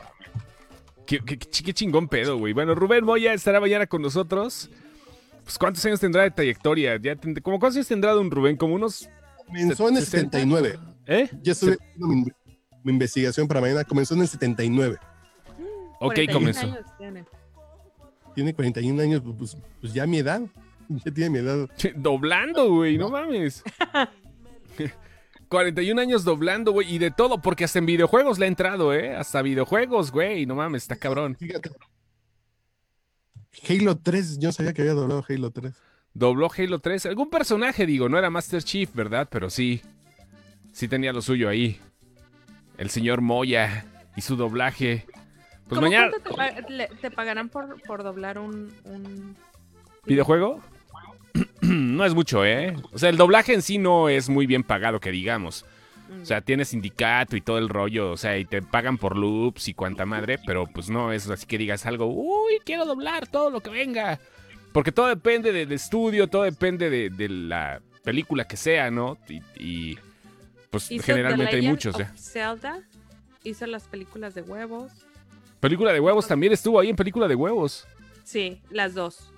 Qué, qué, qué, chingón pedo, güey. Bueno, Rubén Moya estará mañana con nosotros. Pues, ¿cuántos años tendrá de trayectoria? Ya ¿Cómo cuántos años tendrá Don Rubén? Como unos Comenzó en el 79. ¿Eh? Ya estuve haciendo mi, investigación para mañana. Comenzó en el 79. Ok, comenzó. tiene. 41 años, pues, pues, ya mi edad. Ya tiene mi edad. Doblando, güey, no mames. 41 años doblando, güey, y de todo, porque hasta en videojuegos le ha entrado, ¿eh? Hasta videojuegos, güey, no mames, está cabrón. Fíjate. Halo 3, yo sabía que había doblado Halo 3 dobló Halo 3. Algún personaje, digo, no era Master Chief, ¿verdad? Pero sí, sí tenía lo suyo ahí. El señor Moya y su doblaje. Pues mañana... te, pagarán por, por doblar un, videojuego? no es mucho, ¿eh? O sea, el doblaje en sí no es muy bien pagado, que digamos. O sea, tienes sindicato y todo el rollo, o sea, y te pagan por loops y cuanta madre, pero pues no es así que digas algo, uy, quiero doblar todo lo que venga. Porque todo depende del estudio, todo depende de, la película que sea, ¿no? Y, pues generalmente hay muchos, ¿eh? Zelda hizo las películas de huevos. Película de huevos también estuvo ahí en película de huevos. Sí, las dos.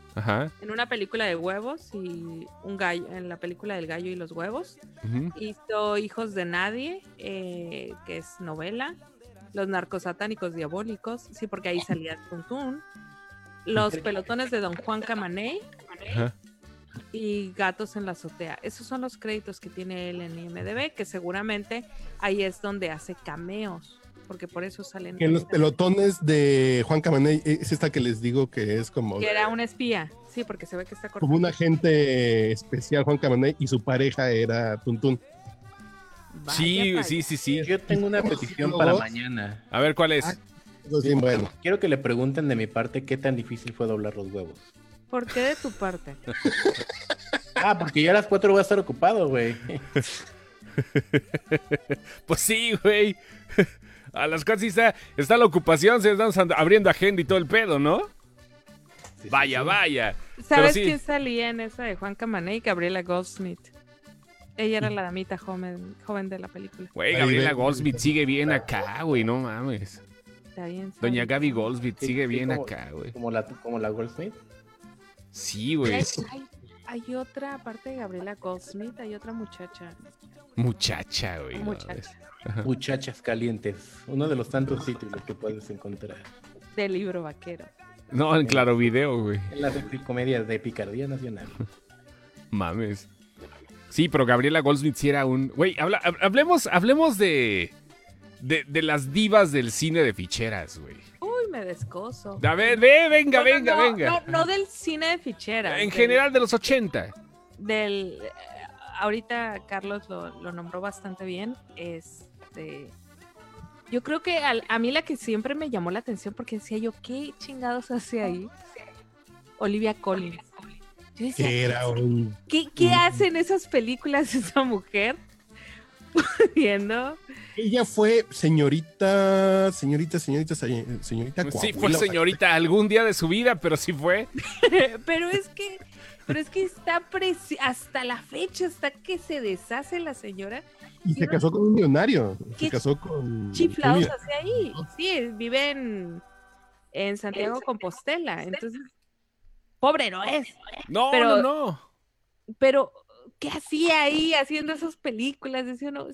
En una película de huevos y un gallo, en la película del gallo y los huevos. Hizo Hijos de Nadie, eh, que es novela. Los narcosatánicos diabólicos, sí, porque ahí salía Tuntún. Los pelotones de Don Juan Camaney. Y Gatos en la azotea. Esos son los créditos que tiene él en IMDB, que seguramente ahí es donde hace cameos porque por eso salen. En los pelotones de Juan Camaney, es esta que les digo que es como. Que era un espía, sí, porque se ve que está Como un agente especial, Juan Camaney, y su pareja era Tuntún. Sí, sí, sí, sí. Yo tengo una petición para mañana. A ver, ¿cuál es? Ah, bueno. Quiero que le pregunten de mi parte qué tan difícil fue doblar los huevos. ¿Por qué de tu parte? ah, porque yo a las cuatro voy a estar ocupado, güey. pues sí, güey. A las cosas está, está la ocupación, se están abriendo agenda y todo el pedo, ¿no? vaya, vaya. ¿Sabes quién salía en esa de Juan Camané Gabriela Goldsmith? Ella era la damita joven, joven de la película. Güey, Gabriela Goldsmith sigue bien acá, güey, no mames. Está bien, Doña Gaby Goldsmith sigue bien acá, güey. ¿Como la, como la Goldsmith? Sí, güey. Hay, hay, otra, aparte de Gabriela Goldsmith, hay otra muchacha. Muchacha, güey. Muchacha. Muchachas calientes, uno de los tantos títulos que puedes encontrar. Del libro vaquero. No, en Claro Video, güey. En las comedias de Picardía Nacional. Mames. Sí, pero Gabriela Goldsmith sí era un... Güey, hablemos, hablemos de, de, las divas del cine de ficheras, güey. Uy, me descoso. A ver, ve, venga, venga, venga. No, del cine de ficheras. En general de los 80. Del... ahorita Carlos lo, lo nombró bastante bien. Es este, yo creo que a, mí la que siempre me llamó la atención porque decía yo, ¿qué chingados hace ahí? Olivia Collins. Yo decía, ¿qué, hace en esas películas esa mujer? Viendo. Ella fue señorita, señorita, señorita, señorita. Pues sí, fue señorita algún día de su vida, pero sí fue. pero es que, pero es que está hasta la fecha, hasta que se deshace la señora y se casó con un millonario. Se casó con. Chiflados hacia ahí. Sí, vive en, en Santiago Compostela. Entonces, pobre no es. No, pero, no, no. Pero, ¿qué hacía ahí haciendo esas películas? Decía uno,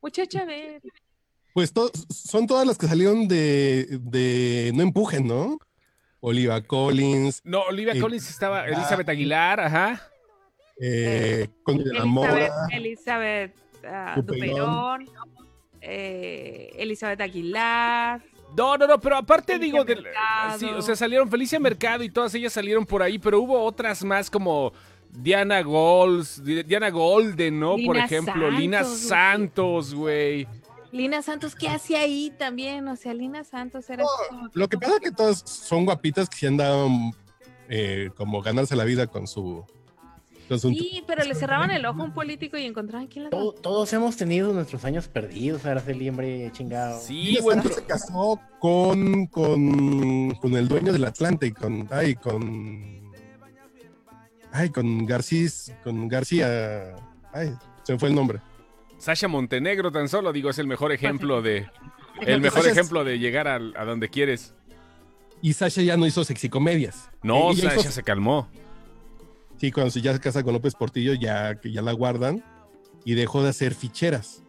muchacha, ve. Pues son todas las que salieron de, de No Empujen, ¿no? Olivia Collins. No, Olivia eh, Collins estaba, Elizabeth Aguilar, ajá. Eh, con Elizabeth, Elizabeth uh, Duperón, eh, Elizabeth Aguilar. No, no, no, pero aparte digo, sí, o sea, salieron Felicia Mercado y todas ellas salieron por ahí, pero hubo otras más como Diana Golds, Diana Golden, ¿no? por ejemplo, Lina Santos, güey. Lina Santos, ¿qué hacía ahí también? O sea, Lina Santos era... lo que pasa es que todas son guapitas que se han dado eh, como ganarse la vida con su Sí, pero le cerraban el ojo a un político y encontraban quién la Todos hemos tenido nuestros años perdidos, Araceli, hombre, chingado. Sí, bueno. se casó con, con, con el dueño del Atlante, con, ay, con, ay, con Garcís, con García, ay, se me fue el nombre. Sasha Montenegro tan solo, digo, es el mejor ejemplo de, el mejor ejemplo de llegar a, a donde quieres. Y Sasha ya no hizo sexicomedias. No, Sasha se calmó. Sí, cuando se ya se casa con López Portillo, ya que ya la guardan y dejó de hacer ficheras.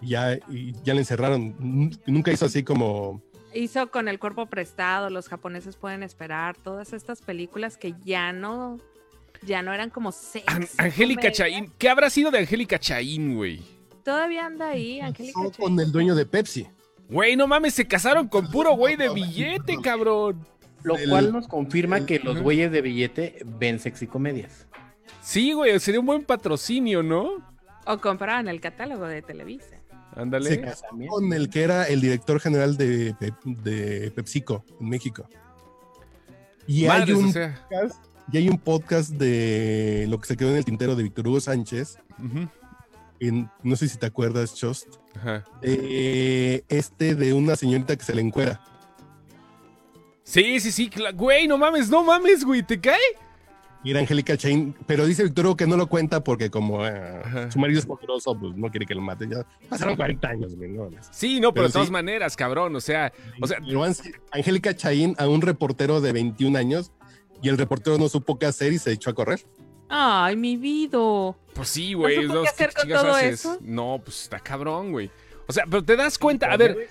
Ya, y ya le encerraron. Nunca hizo así como. Hizo con el cuerpo prestado, los japoneses pueden esperar, todas estas películas que ya no, ya no eran como sex. Angélica Chaín, ¿qué habrá sido de Angélica Chaín, güey? Todavía anda ahí, Angélica Chaín. con el dueño de Pepsi. Güey, no mames, se casaron con puro güey de billete, cabrón. Lo cual nos confirma que los güeyes de billete ven sexy comedias. Sí, güey, sería un buen patrocinio, ¿no? O compraban el catálogo de Televisa. Ándale. con el que era el director general de, de PepsiCo en México. Y hay, un podcast, y hay un podcast de lo que se quedó en el tintero de Víctor Hugo Sánchez. no sé si te acuerdas, Chost. Ajá. este de una señorita que se le encuera. Sí, sí, sí, güey, no mames, no mames, güey, ¿te cae? Y era Angélica Chain, pero dice Víctor Hugo que no lo cuenta porque como eh, su marido es poderoso, pues no quiere que lo maten. Ya pasaron 40 años, güey. No, sí, no, pero, de todas maneras, cabrón, o sea... O sea Angélica Chain a un reportero de 21 años y el reportero no supo qué hacer y se echó a correr. Ay, mi vida. Pues sí, güey. ¿No, qué hacer con todo eso? No, pues está cabrón, güey. O sea, pero te das cuenta, a ver,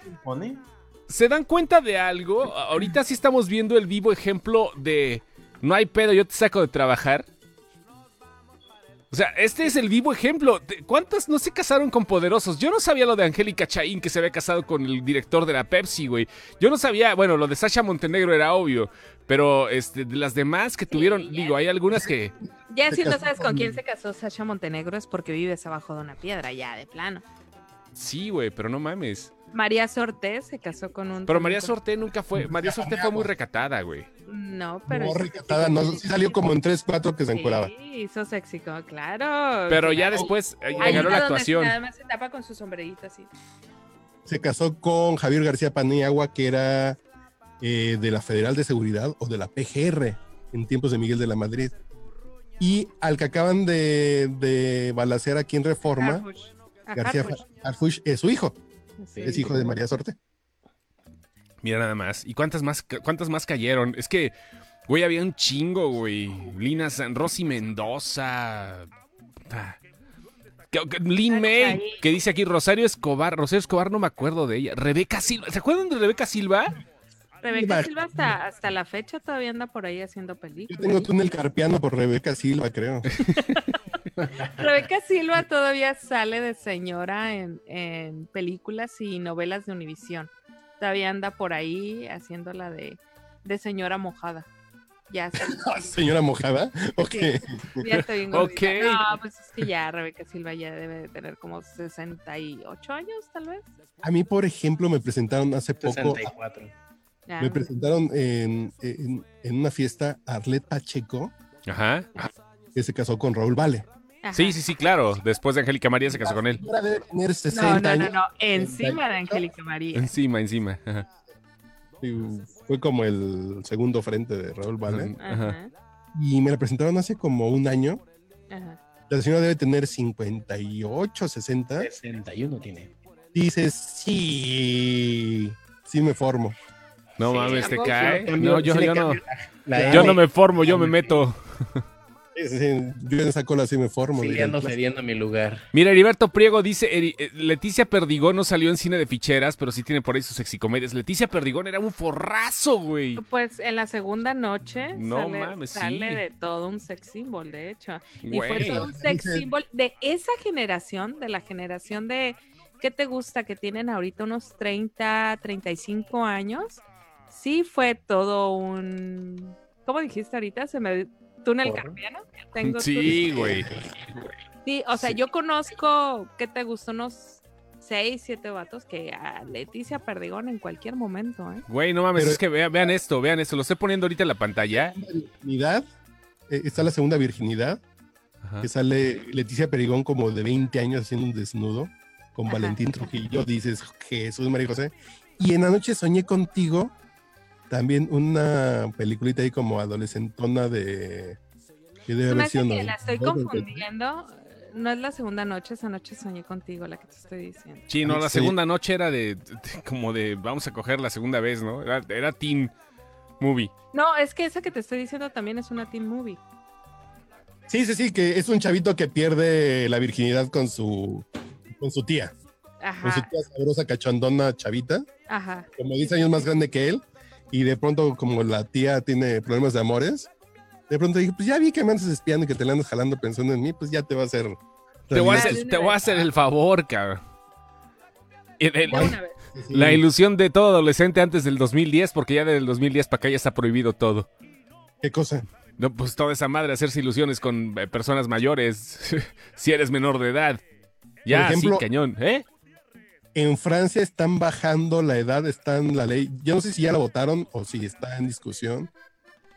¿se dan cuenta de algo? Ahorita sí estamos viendo el vivo ejemplo de no hay pedo, yo te saco de trabajar. O sea, este es el vivo ejemplo. ¿Cuántas no se casaron con poderosos? Yo no sabía lo de Angélica Chaín que se había casado con el director de la Pepsi, güey. Yo no sabía, bueno, lo de Sasha Montenegro era obvio, pero este, de las demás que tuvieron, digo, hay algunas que... Ya si no sabes con quién se casó Sasha Montenegro es porque vives abajo de una piedra, ya, de plano. Sí, güey, pero no mames. María Sorte se casó con un. Pero María Sorte nunca fue. María Sorte fue muy recatada, güey. No, pero. No, recatada, no. Sí salió como en 3, 4 que se encueraba. Sí, hizo sexy, claro. Pero ya después eh, llegaron la actuación. Nada más se tapa con su sombrerito así. Se casó con Javier García Paniagua, que era eh, de la Federal de Seguridad o de la PGR en tiempos de Miguel de la Madrid. Y al que acaban de, de balacear aquí en Reforma, García Harfuch es su hijo. Es hijo de María Sorte. Mira nada más. ¿Y cuántas más, cuántas más cayeron? Es que, güey, había un chingo, güey. Lina San, Rosy Mendoza. Ah. Lin May, que dice aquí Rosario Escobar. Rosario Escobar, no me acuerdo de ella. Rebeca Silva. ¿Se acuerdan de Rebeca Silva? Rebeca Silva hasta, hasta la fecha todavía anda por ahí haciendo películas. Yo tengo túnel carpiano por Rebeca Silva, creo. Rebeca Silva todavía sale de señora en, películas y novelas de Univisión. Todavía anda por ahí haciéndola de, de señora mojada. Ya ¿Señora mojada? Ok. ya estoy bien okay. No, pues es que ya Rebeca Silva ya debe de tener como 68 años, tal vez. A mí, por ejemplo, me presentaron hace poco. 64. Me presentaron en, en, en, una fiesta Arlet Pacheco. Ajá. Que se casó con Raúl Vale. Sí, sí, sí, claro. Después de Angélica María se casó con él. no, no, no, no, encima de Angélica María. Encima, encima. fue como el segundo frente de Raúl Vale. Y me la presentaron hace como un año. La señora debe tener 58, 60. 61 tiene. Dices, sí, sí me formo. No mames, te cae. No, yo, yo no. Yo no me formo, yo me meto. Yo en esa cola sí me formo. Sí, ando cediendo mi lugar. Mira, Heriberto Priego dice, eh, Leticia Perdigón no salió en cine de ficheras, pero sí tiene por ahí sus sexicomedias. Leticia Perdigón era un forrazo, güey. Pues en la segunda noche no, sale, mames, sale de todo un sex symbol, de hecho. Y fue todo un sex symbol de esa generación, de la generación de, ¿qué te gusta? Que tienen ahorita unos 30, 35 años. Sí fue todo un... ¿Cómo dijiste ahorita? Se me túnel carpiano. sí, güey. Sí, o sea, yo conozco, ¿qué te gustó? Unos seis, siete vatos que a Leticia Perdigón en cualquier momento, ¿eh? Güey, no mames, es que vean, esto, vean esto, lo estoy poniendo ahorita en la pantalla. Virginidad, eh, está la segunda virginidad, que sale Leticia Perdigón como de 20 años haciendo un desnudo con Valentín Trujillo, dices, Jesús María José. Y en la noche soñé contigo, también una peliculita ahí como adolescentona de... Que debe haber sido, que la estoy confundiendo. No es la segunda noche, esa noche soñé contigo, la que te estoy diciendo. Sí, no, la segunda noche era de, como de vamos a coger la segunda vez, ¿no? Era, era teen movie. No, es que esa que te estoy diciendo también es una teen movie. Sí, sí, sí, que es un chavito que pierde la virginidad con su con su tía. Ajá. Con su tía sabrosa cachondona chavita. Ajá. Como 10 años más grande que él y de pronto como la tía tiene problemas de amores, de pronto dije, pues ya vi que me andas espiando y que te la andas jalando pensando en mí, pues ya te va a hacer... Te voy a hacer, te voy a hacer el favor, cabrón. la ilusión de todo adolescente antes del 2010, porque ya del 2010 para acá ya está prohibido todo. ¿Qué cosa? No, pues toda esa madre, hacerse ilusiones con eh, personas mayores, si eres menor de edad. Ya, sí, cañón, ¿eh? En Francia están bajando la edad, está en la ley, yo no sé si ya la votaron o si está en discusión,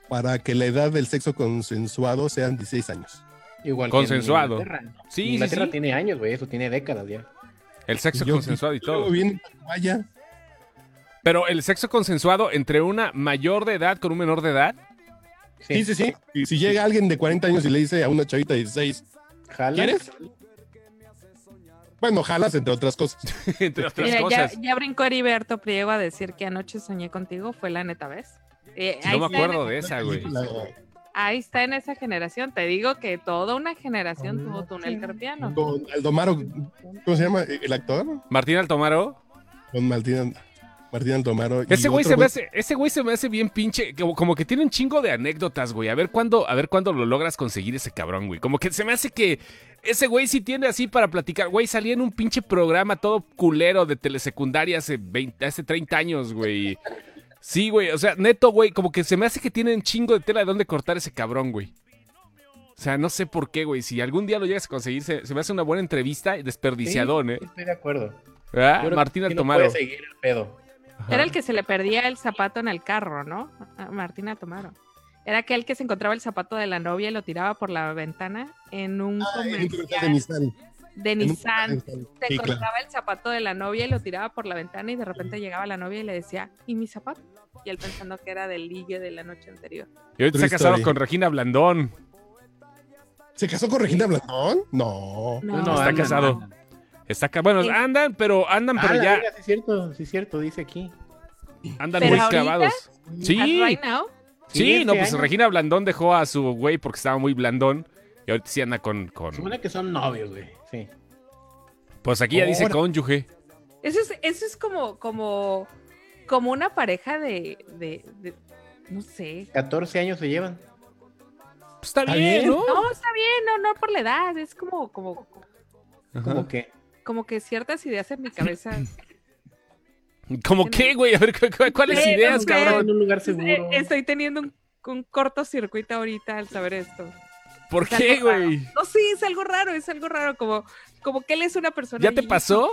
para que la edad del sexo consensuado sean 16 años. Igual consensuado. sí, Inglaterra sí, tiene años, güey, eso tiene décadas ya. El sexo consensuado y todo. Bien, vaya. Pero el sexo consensuado entre una mayor de edad con un menor de edad. Sí, sí, sí. Y si llega alguien de 40 años y le dice a una chavita de 16, ¿quieres? Bueno, jalas, entre otras cosas. entre otras cosas. Ya, ya, brincó Heriberto Priego a decir que anoche soñé contigo, fue la neta vez. Eh, no me acuerdo de esa, güey. Ahí está en esa generación. Te digo que toda una generación tuvo túnel carpiano. Don Aldomaro, ¿cómo se llama el actor? Martín Altomaro. Con Martín, Martín Altomaro. Ese güey se me hace, ese güey se me hace bien pinche, como, que tiene un chingo de anécdotas, güey. A ver cuándo, a ver cuándo lo logras conseguir ese cabrón, güey. Como que se me hace que ese güey sí tiene así para platicar. Güey, salía en un pinche programa todo culero de telesecundaria hace 20, hace 30 años, güey. Sí, güey, o sea, neto, güey, como que se me hace que tiene un chingo de tela de dónde cortar ese cabrón, güey. O sea, no sé por qué, güey. Si algún día lo llegas a conseguir, se, me hace una buena entrevista y desperdiciadón, ¿eh? Estoy de acuerdo. ¿Verdad? Martín Altomaro. seguir el pedo. Era el que se le perdía el zapato en el carro, ¿no? Martín Altomaro. Era aquel que se encontraba el zapato de la novia y lo tiraba por la ventana en un ah, comercial de Nissan. Se encontraba el zapato de la novia y lo tiraba por la ventana y de repente llegaba la novia y le decía, ¿y mi zapato? Y él pensando que era del ligue de la noche anterior. Y ahorita se ha casado con Regina Blandón. ¿Se casó con Regina Blandón? No. No, está casado. Está bueno, andan, pero andan, pero ah, ya. sí es cierto, sí es cierto, dice aquí. Andan muy clavados. Sí. Sí, no, pues Regina Blandón dejó a su güey porque estaba muy blandón. Y ahorita sí anda con. con... Supone que son novios, güey. Sí. Pues aquí ya dice cónyuge. Eso es, eso es como, como, como una pareja de, de, no sé. 14 años se llevan. Pues está, bien, ¿no? No, está bien, no, no por la edad, es como, como, como que, como que ciertas ideas en mi cabeza. ¿Cómo qué, güey? A ver, ¿cuáles ideas, cabrón? En un lugar seguro. Estoy teniendo un, un cortocircuito ahorita al saber esto. ¿Por qué, güey? No, sí, es algo raro, es algo raro, como, como que él es una persona. ¿Ya te pasó?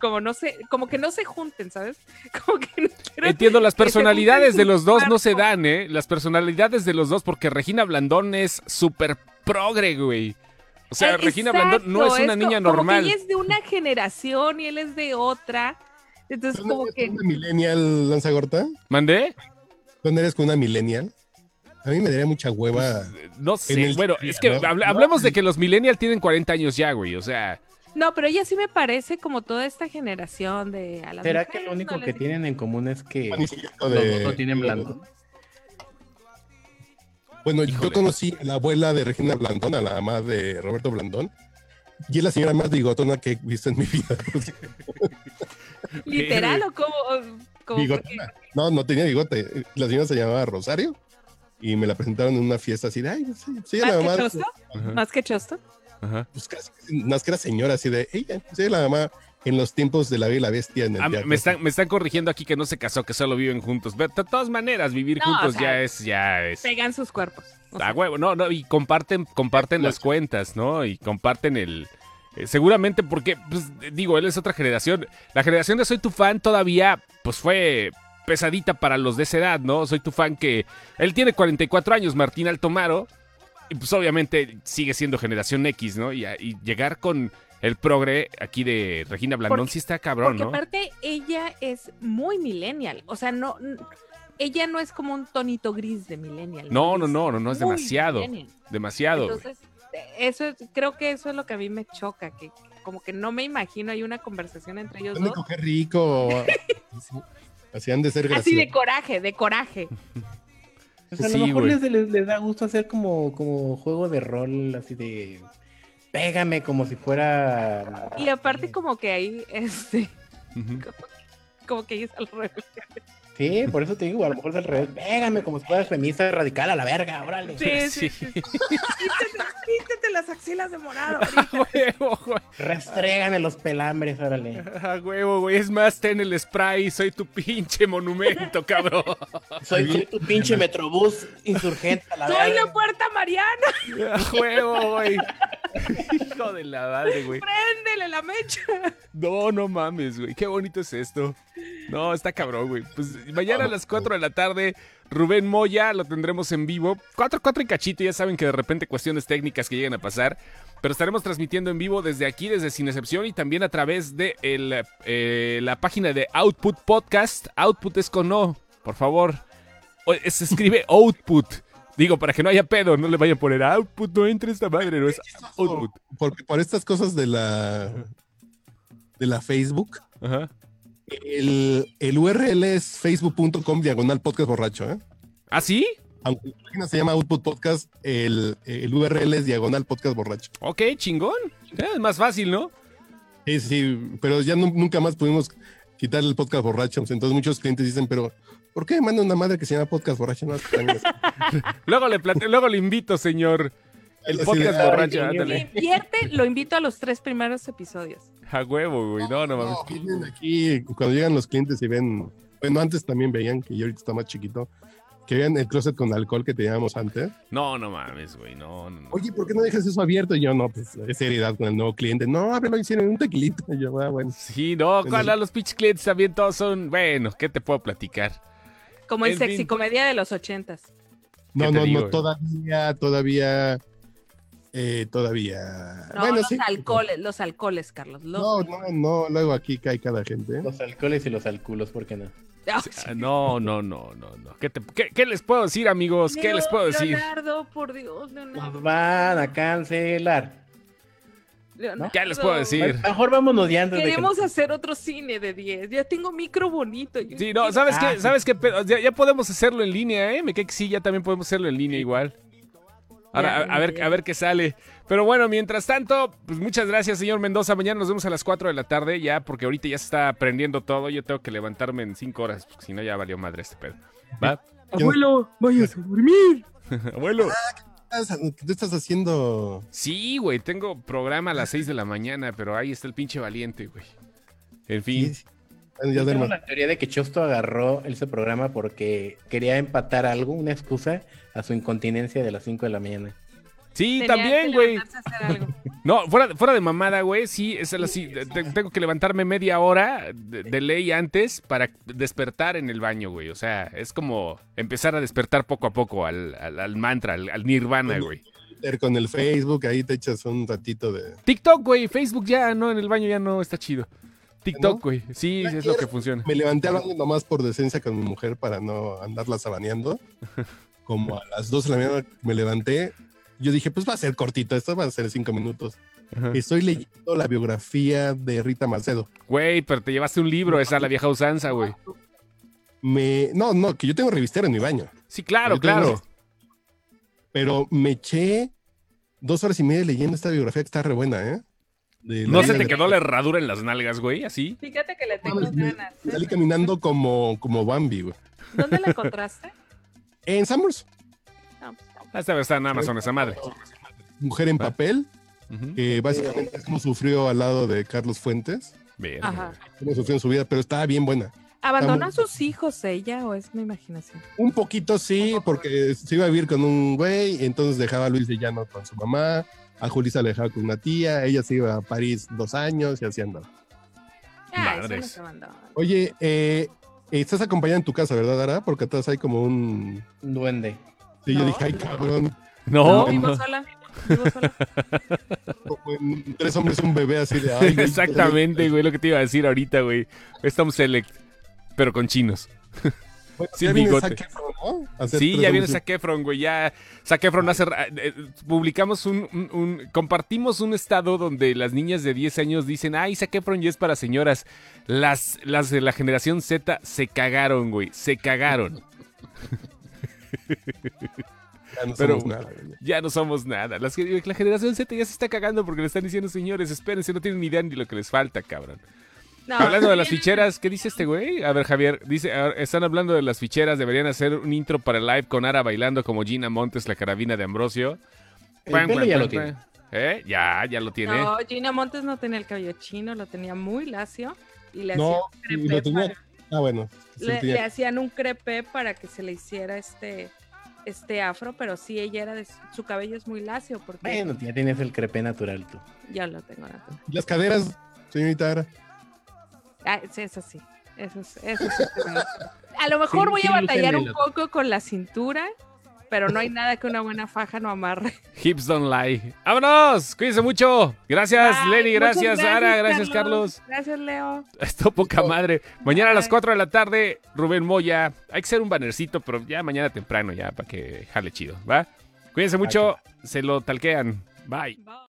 Como, no sé, como que no se junten, ¿sabes? Como que Entiendo, las personalidades de los dos no se dan, ¿eh? Las personalidades de los dos, porque Regina Blandón es súper progre, güey. O sea, Regina Blandón no es una niña normal. ella es de una generación y él es de otra. Entonces, como que. ¿Una millennial, Lanzagorta? ¿Mandé? ¿Dónde eres con una millennial? A mí me daría mucha hueva. Pues, no sé, bueno, es que hablemos de que los millennials tienen 40 años ya, güey, o sea... No, pero ella sí me parece como toda esta generación de... ¿Será que lo único que tienen en común es que los no tienen blanco? Bueno, yo conocí a la abuela de Regina Blandón, a la mamá de Roberto Blandón, y es la señora más bigotona que he visto en mi vida. ¿Literal o cómo? bigotona. No, no tenía bigote. La señora se llamaba Rosario y me la presentaron en una fiesta así de, ay, sí, sí ¿Más, la mamá, que chosto? ¿Más que chosto? Ajá. Pues casi, más que era señora, así de, ella, sí, la mamá en los tiempos de la vida y la bestia en el ah, me, están, me están corrigiendo aquí que no se casó, que solo viven juntos. Pero de todas maneras, vivir juntos ya es, ya es. Pegan sus cuerpos. A huevo, no, no, y comparten, comparten las cuentas, ¿no? Y comparten el. Eh, seguramente porque, pues, digo, él es otra generación. La generación de Soy tu fan todavía, pues fue pesadita para los de esa edad, ¿no? Soy tu fan que él tiene 44 años, Martín Altomaro, y pues obviamente sigue siendo generación X, ¿no? Y, llegar con el progre aquí de Regina Blandón sí está cabrón, porque aparte ella es muy millennial, o sea, no ella no es como un tonito gris de millennial. No, no, no, no, no, es demasiado. Demasiado. Entonces, eso creo que eso es lo que a mí me choca, que como que no me imagino hay una conversación entre ellos dos. Qué rico. Hacían de ser graciosos. Así de coraje, de coraje. a lo mejor les, da gusto hacer como, como juego de rol, así de pégame como si fuera. Y aparte, como que ahí, este. como, que ahí es al revés. Sí, por eso te digo, a lo mejor es al revés. Pégame como si fueras feminista radical a la verga, órale. Sí, sí. sí. píntate, las axilas de morado. huevo, güey. Restrégame los pelambres, órale. A huevo, güey. Es más, ten el spray. Soy tu pinche monumento, cabrón. Soy, tu pinche metrobús insurgente a la verga. Soy la puerta Mariana. A huevo, güey. Hijo de la madre, güey. Préndele la mecha. No, no mames, güey. Qué bonito es esto. No, está cabrón, güey. Pues mañana a las 4 de la tarde, Rubén Moya lo tendremos en vivo. 4, 4 y cachito, ya saben que de repente cuestiones técnicas que llegan a pasar. Pero estaremos transmitiendo en vivo desde aquí, desde Sin Excepción y también a través de el, eh, la página de Output Podcast. Output es con O, por favor. Se escribe Output. Digo, para que no haya pedo, no le vayan a poner output, no entre esta madre, no es output. Porque por estas cosas de la de la Facebook, Ajá El, el URL es facebook.com diagonal podcast borracho, ¿eh? ¿Ah, sí? Aunque la página se llama Output Podcast, el, el URL es diagonal podcast borracho. Ok, chingón. Es más fácil, ¿no? Sí, sí, pero ya nunca más pudimos quitar el podcast borracho. Entonces muchos clientes dicen, pero ¿por qué me manda una madre que se llama podcast borracho? luego, le luego le invito, señor. El podcast borracho, ándale. Invierte, lo invito a los tres primeros episodios. A huevo, güey. No, no mames. aquí, cuando llegan los clientes y ven, bueno, antes también veían que yo ahorita está más chiquito, que vean el closet con alcohol que teníamos antes. No, no mames, güey. No, no, Oye, ¿por qué no dejas eso abierto? Y yo, no, pues es seriedad con el nuevo cliente. No, a ver, lo hicieron un tequilito. Y yo, ah, bueno. Sí, no, cuando los pitch clientes también todos son, bueno, ¿qué te puedo platicar? Como el sexy comedia de los ochentas. No, no, no, todavía, todavía eh, todavía. No, bueno, los alcoholes, los alcoholes, Carlos. No, no, no, luego aquí cae cada gente. ¿eh? Los alcoholes y los alculos, ¿por qué no? Ah, no, no, no, no, no. ¿Qué, qué, les puedo decir, amigos? ¿Qué les puedo decir? Leonardo, por Dios, Leonardo. Nos van a cancelar. ¿Qué les puedo decir? Mejor vámonos ya. Queremos hacer otro cine de 10. Ya tengo micro bonito. sí, no, ¿sabes qué? Ah, ¿Sabes qué? Ya, ya, podemos hacerlo en línea, ¿eh? Me cae que sí, ya también podemos hacerlo en línea igual. Ahora, a, ver, a ver qué sale. Pero bueno, mientras tanto, pues muchas gracias, señor Mendoza. Mañana nos vemos a las 4 de la tarde, ya, porque ahorita ya se está prendiendo todo. Yo tengo que levantarme en 5 horas, porque si no ya valió madre este pedo. ¿Va? Abuelo, vayas a dormir. Abuelo. ¿Qué estás haciendo? Sí, güey, tengo programa a las 6 de la mañana, pero ahí está el pinche valiente, güey. En fin. Yo tengo la teoría de que Chosto agarró ese programa porque quería empatar algo, una excusa a su incontinencia de las 5 de la mañana. Sí, también, güey. No, fuera, fuera de mamada, güey, sí, es así. Tengo que levantarme media hora de, ley antes para despertar en el baño, güey. O sea, es como empezar a despertar poco a poco al, al, mantra, al, nirvana, güey. Con el Facebook, ahí te echas un ratito de... TikTok, güey, Facebook ya no, en el baño ya no está chido. TikTok, güey. Sí, es lo que funciona. Me levanté hablando nomás por decencia con mi mujer para no andarla sabaneando. Como a las 2 de la mañana me levanté. Yo dije, pues va a ser cortito, esto va a ser 5 minutos. Estoy leyendo la biografía de Rita Macedo. Güey, pero te llevaste un libro, esa es la vieja usanza, güey. Me... No, no, que yo tengo revistero en mi baño. Sí, claro, claro. Pero me eché dos horas y media leyendo esta biografía que está re buena, ¿eh? ¿No se te quedó la herradura en las nalgas, güey? ¿Así? Fíjate que le tengo ganas. Salí caminando como, como Bambi, güey. ¿Dónde la encontraste? En Summers. No, pues, Esta vez está en Amazon, esa madre. Mujer en papel, que básicamente es como sufrió al lado de Carlos Fuentes. Bien. Ajá. Cómo sufrió en su vida, pero estaba bien buena. ¿Abandonó a sus hijos ella o es mi imaginación? Un poquito sí, porque se iba a vivir con un güey, y entonces dejaba a Luis de Llano con su mamá a Julissa le dejaba con una tía, ella se iba a París dos años y así andaba. Madres. Oye, eh, estás acompañada en tu casa, ¿verdad, Dara? Porque atrás hay como un... duende. Sí, yo dije, ay, cabrón. No. vivo sola. Vivo sola. tres hombres y un bebé así de... Ay, Exactamente, güey, lo que te iba a decir ahorita, güey. Estamos select, pero con chinos. Sin bigote. Sí, ya viene Zac Efron, güey. Ya Zac Efron hace. Eh, publicamos un, Compartimos un estado donde las niñas de 10 años dicen: Ay, Zac Efron ya es para señoras. Las, las de la generación Z se cagaron, güey. Se cagaron. Ya no somos nada. Ya no somos nada. la generación Z ya se está cagando porque le están diciendo, señores, espérense, no tienen ni idea ni lo que les falta, cabrón. Hablando de las ficheras, ¿qué dice este güey? A ver, Javier, dice, están hablando de las ficheras, deberían hacer un intro para el live con Ara bailando como Gina Montes, la carabina de Ambrosio. El ya lo tiene. ¿Eh? Ya, ya lo tiene. No, Gina Montes no tenía el cabello chino, lo tenía muy lacio y le no, hacían un crepe tenía... Ah, bueno. le, hacían un crepe para que se le hiciera este este afro, pero sí ella era de su cabello es muy lacio porque Bueno, ya tienes el crepe natural tú. Ya lo tengo natural. Las caderas, señorita Ara. Ah, sí, eso sí. Eso, eso sí. A lo mejor voy a batallar un poco con la cintura, pero no hay nada que una buena faja no amarre. Hips don't lie. ¡Vámonos! Cuídense mucho. Gracias, Lenny. Gracias, Sara. Gracias, Carlos. Gracias, Leo. Esto poca madre. Mañana a las 4 de la tarde, Rubén Moya. Hay que hacer un bannercito, pero ya mañana temprano, ya para que jale chido. ¿Va? Cuídense mucho. Se lo talquean. Bye. Bye.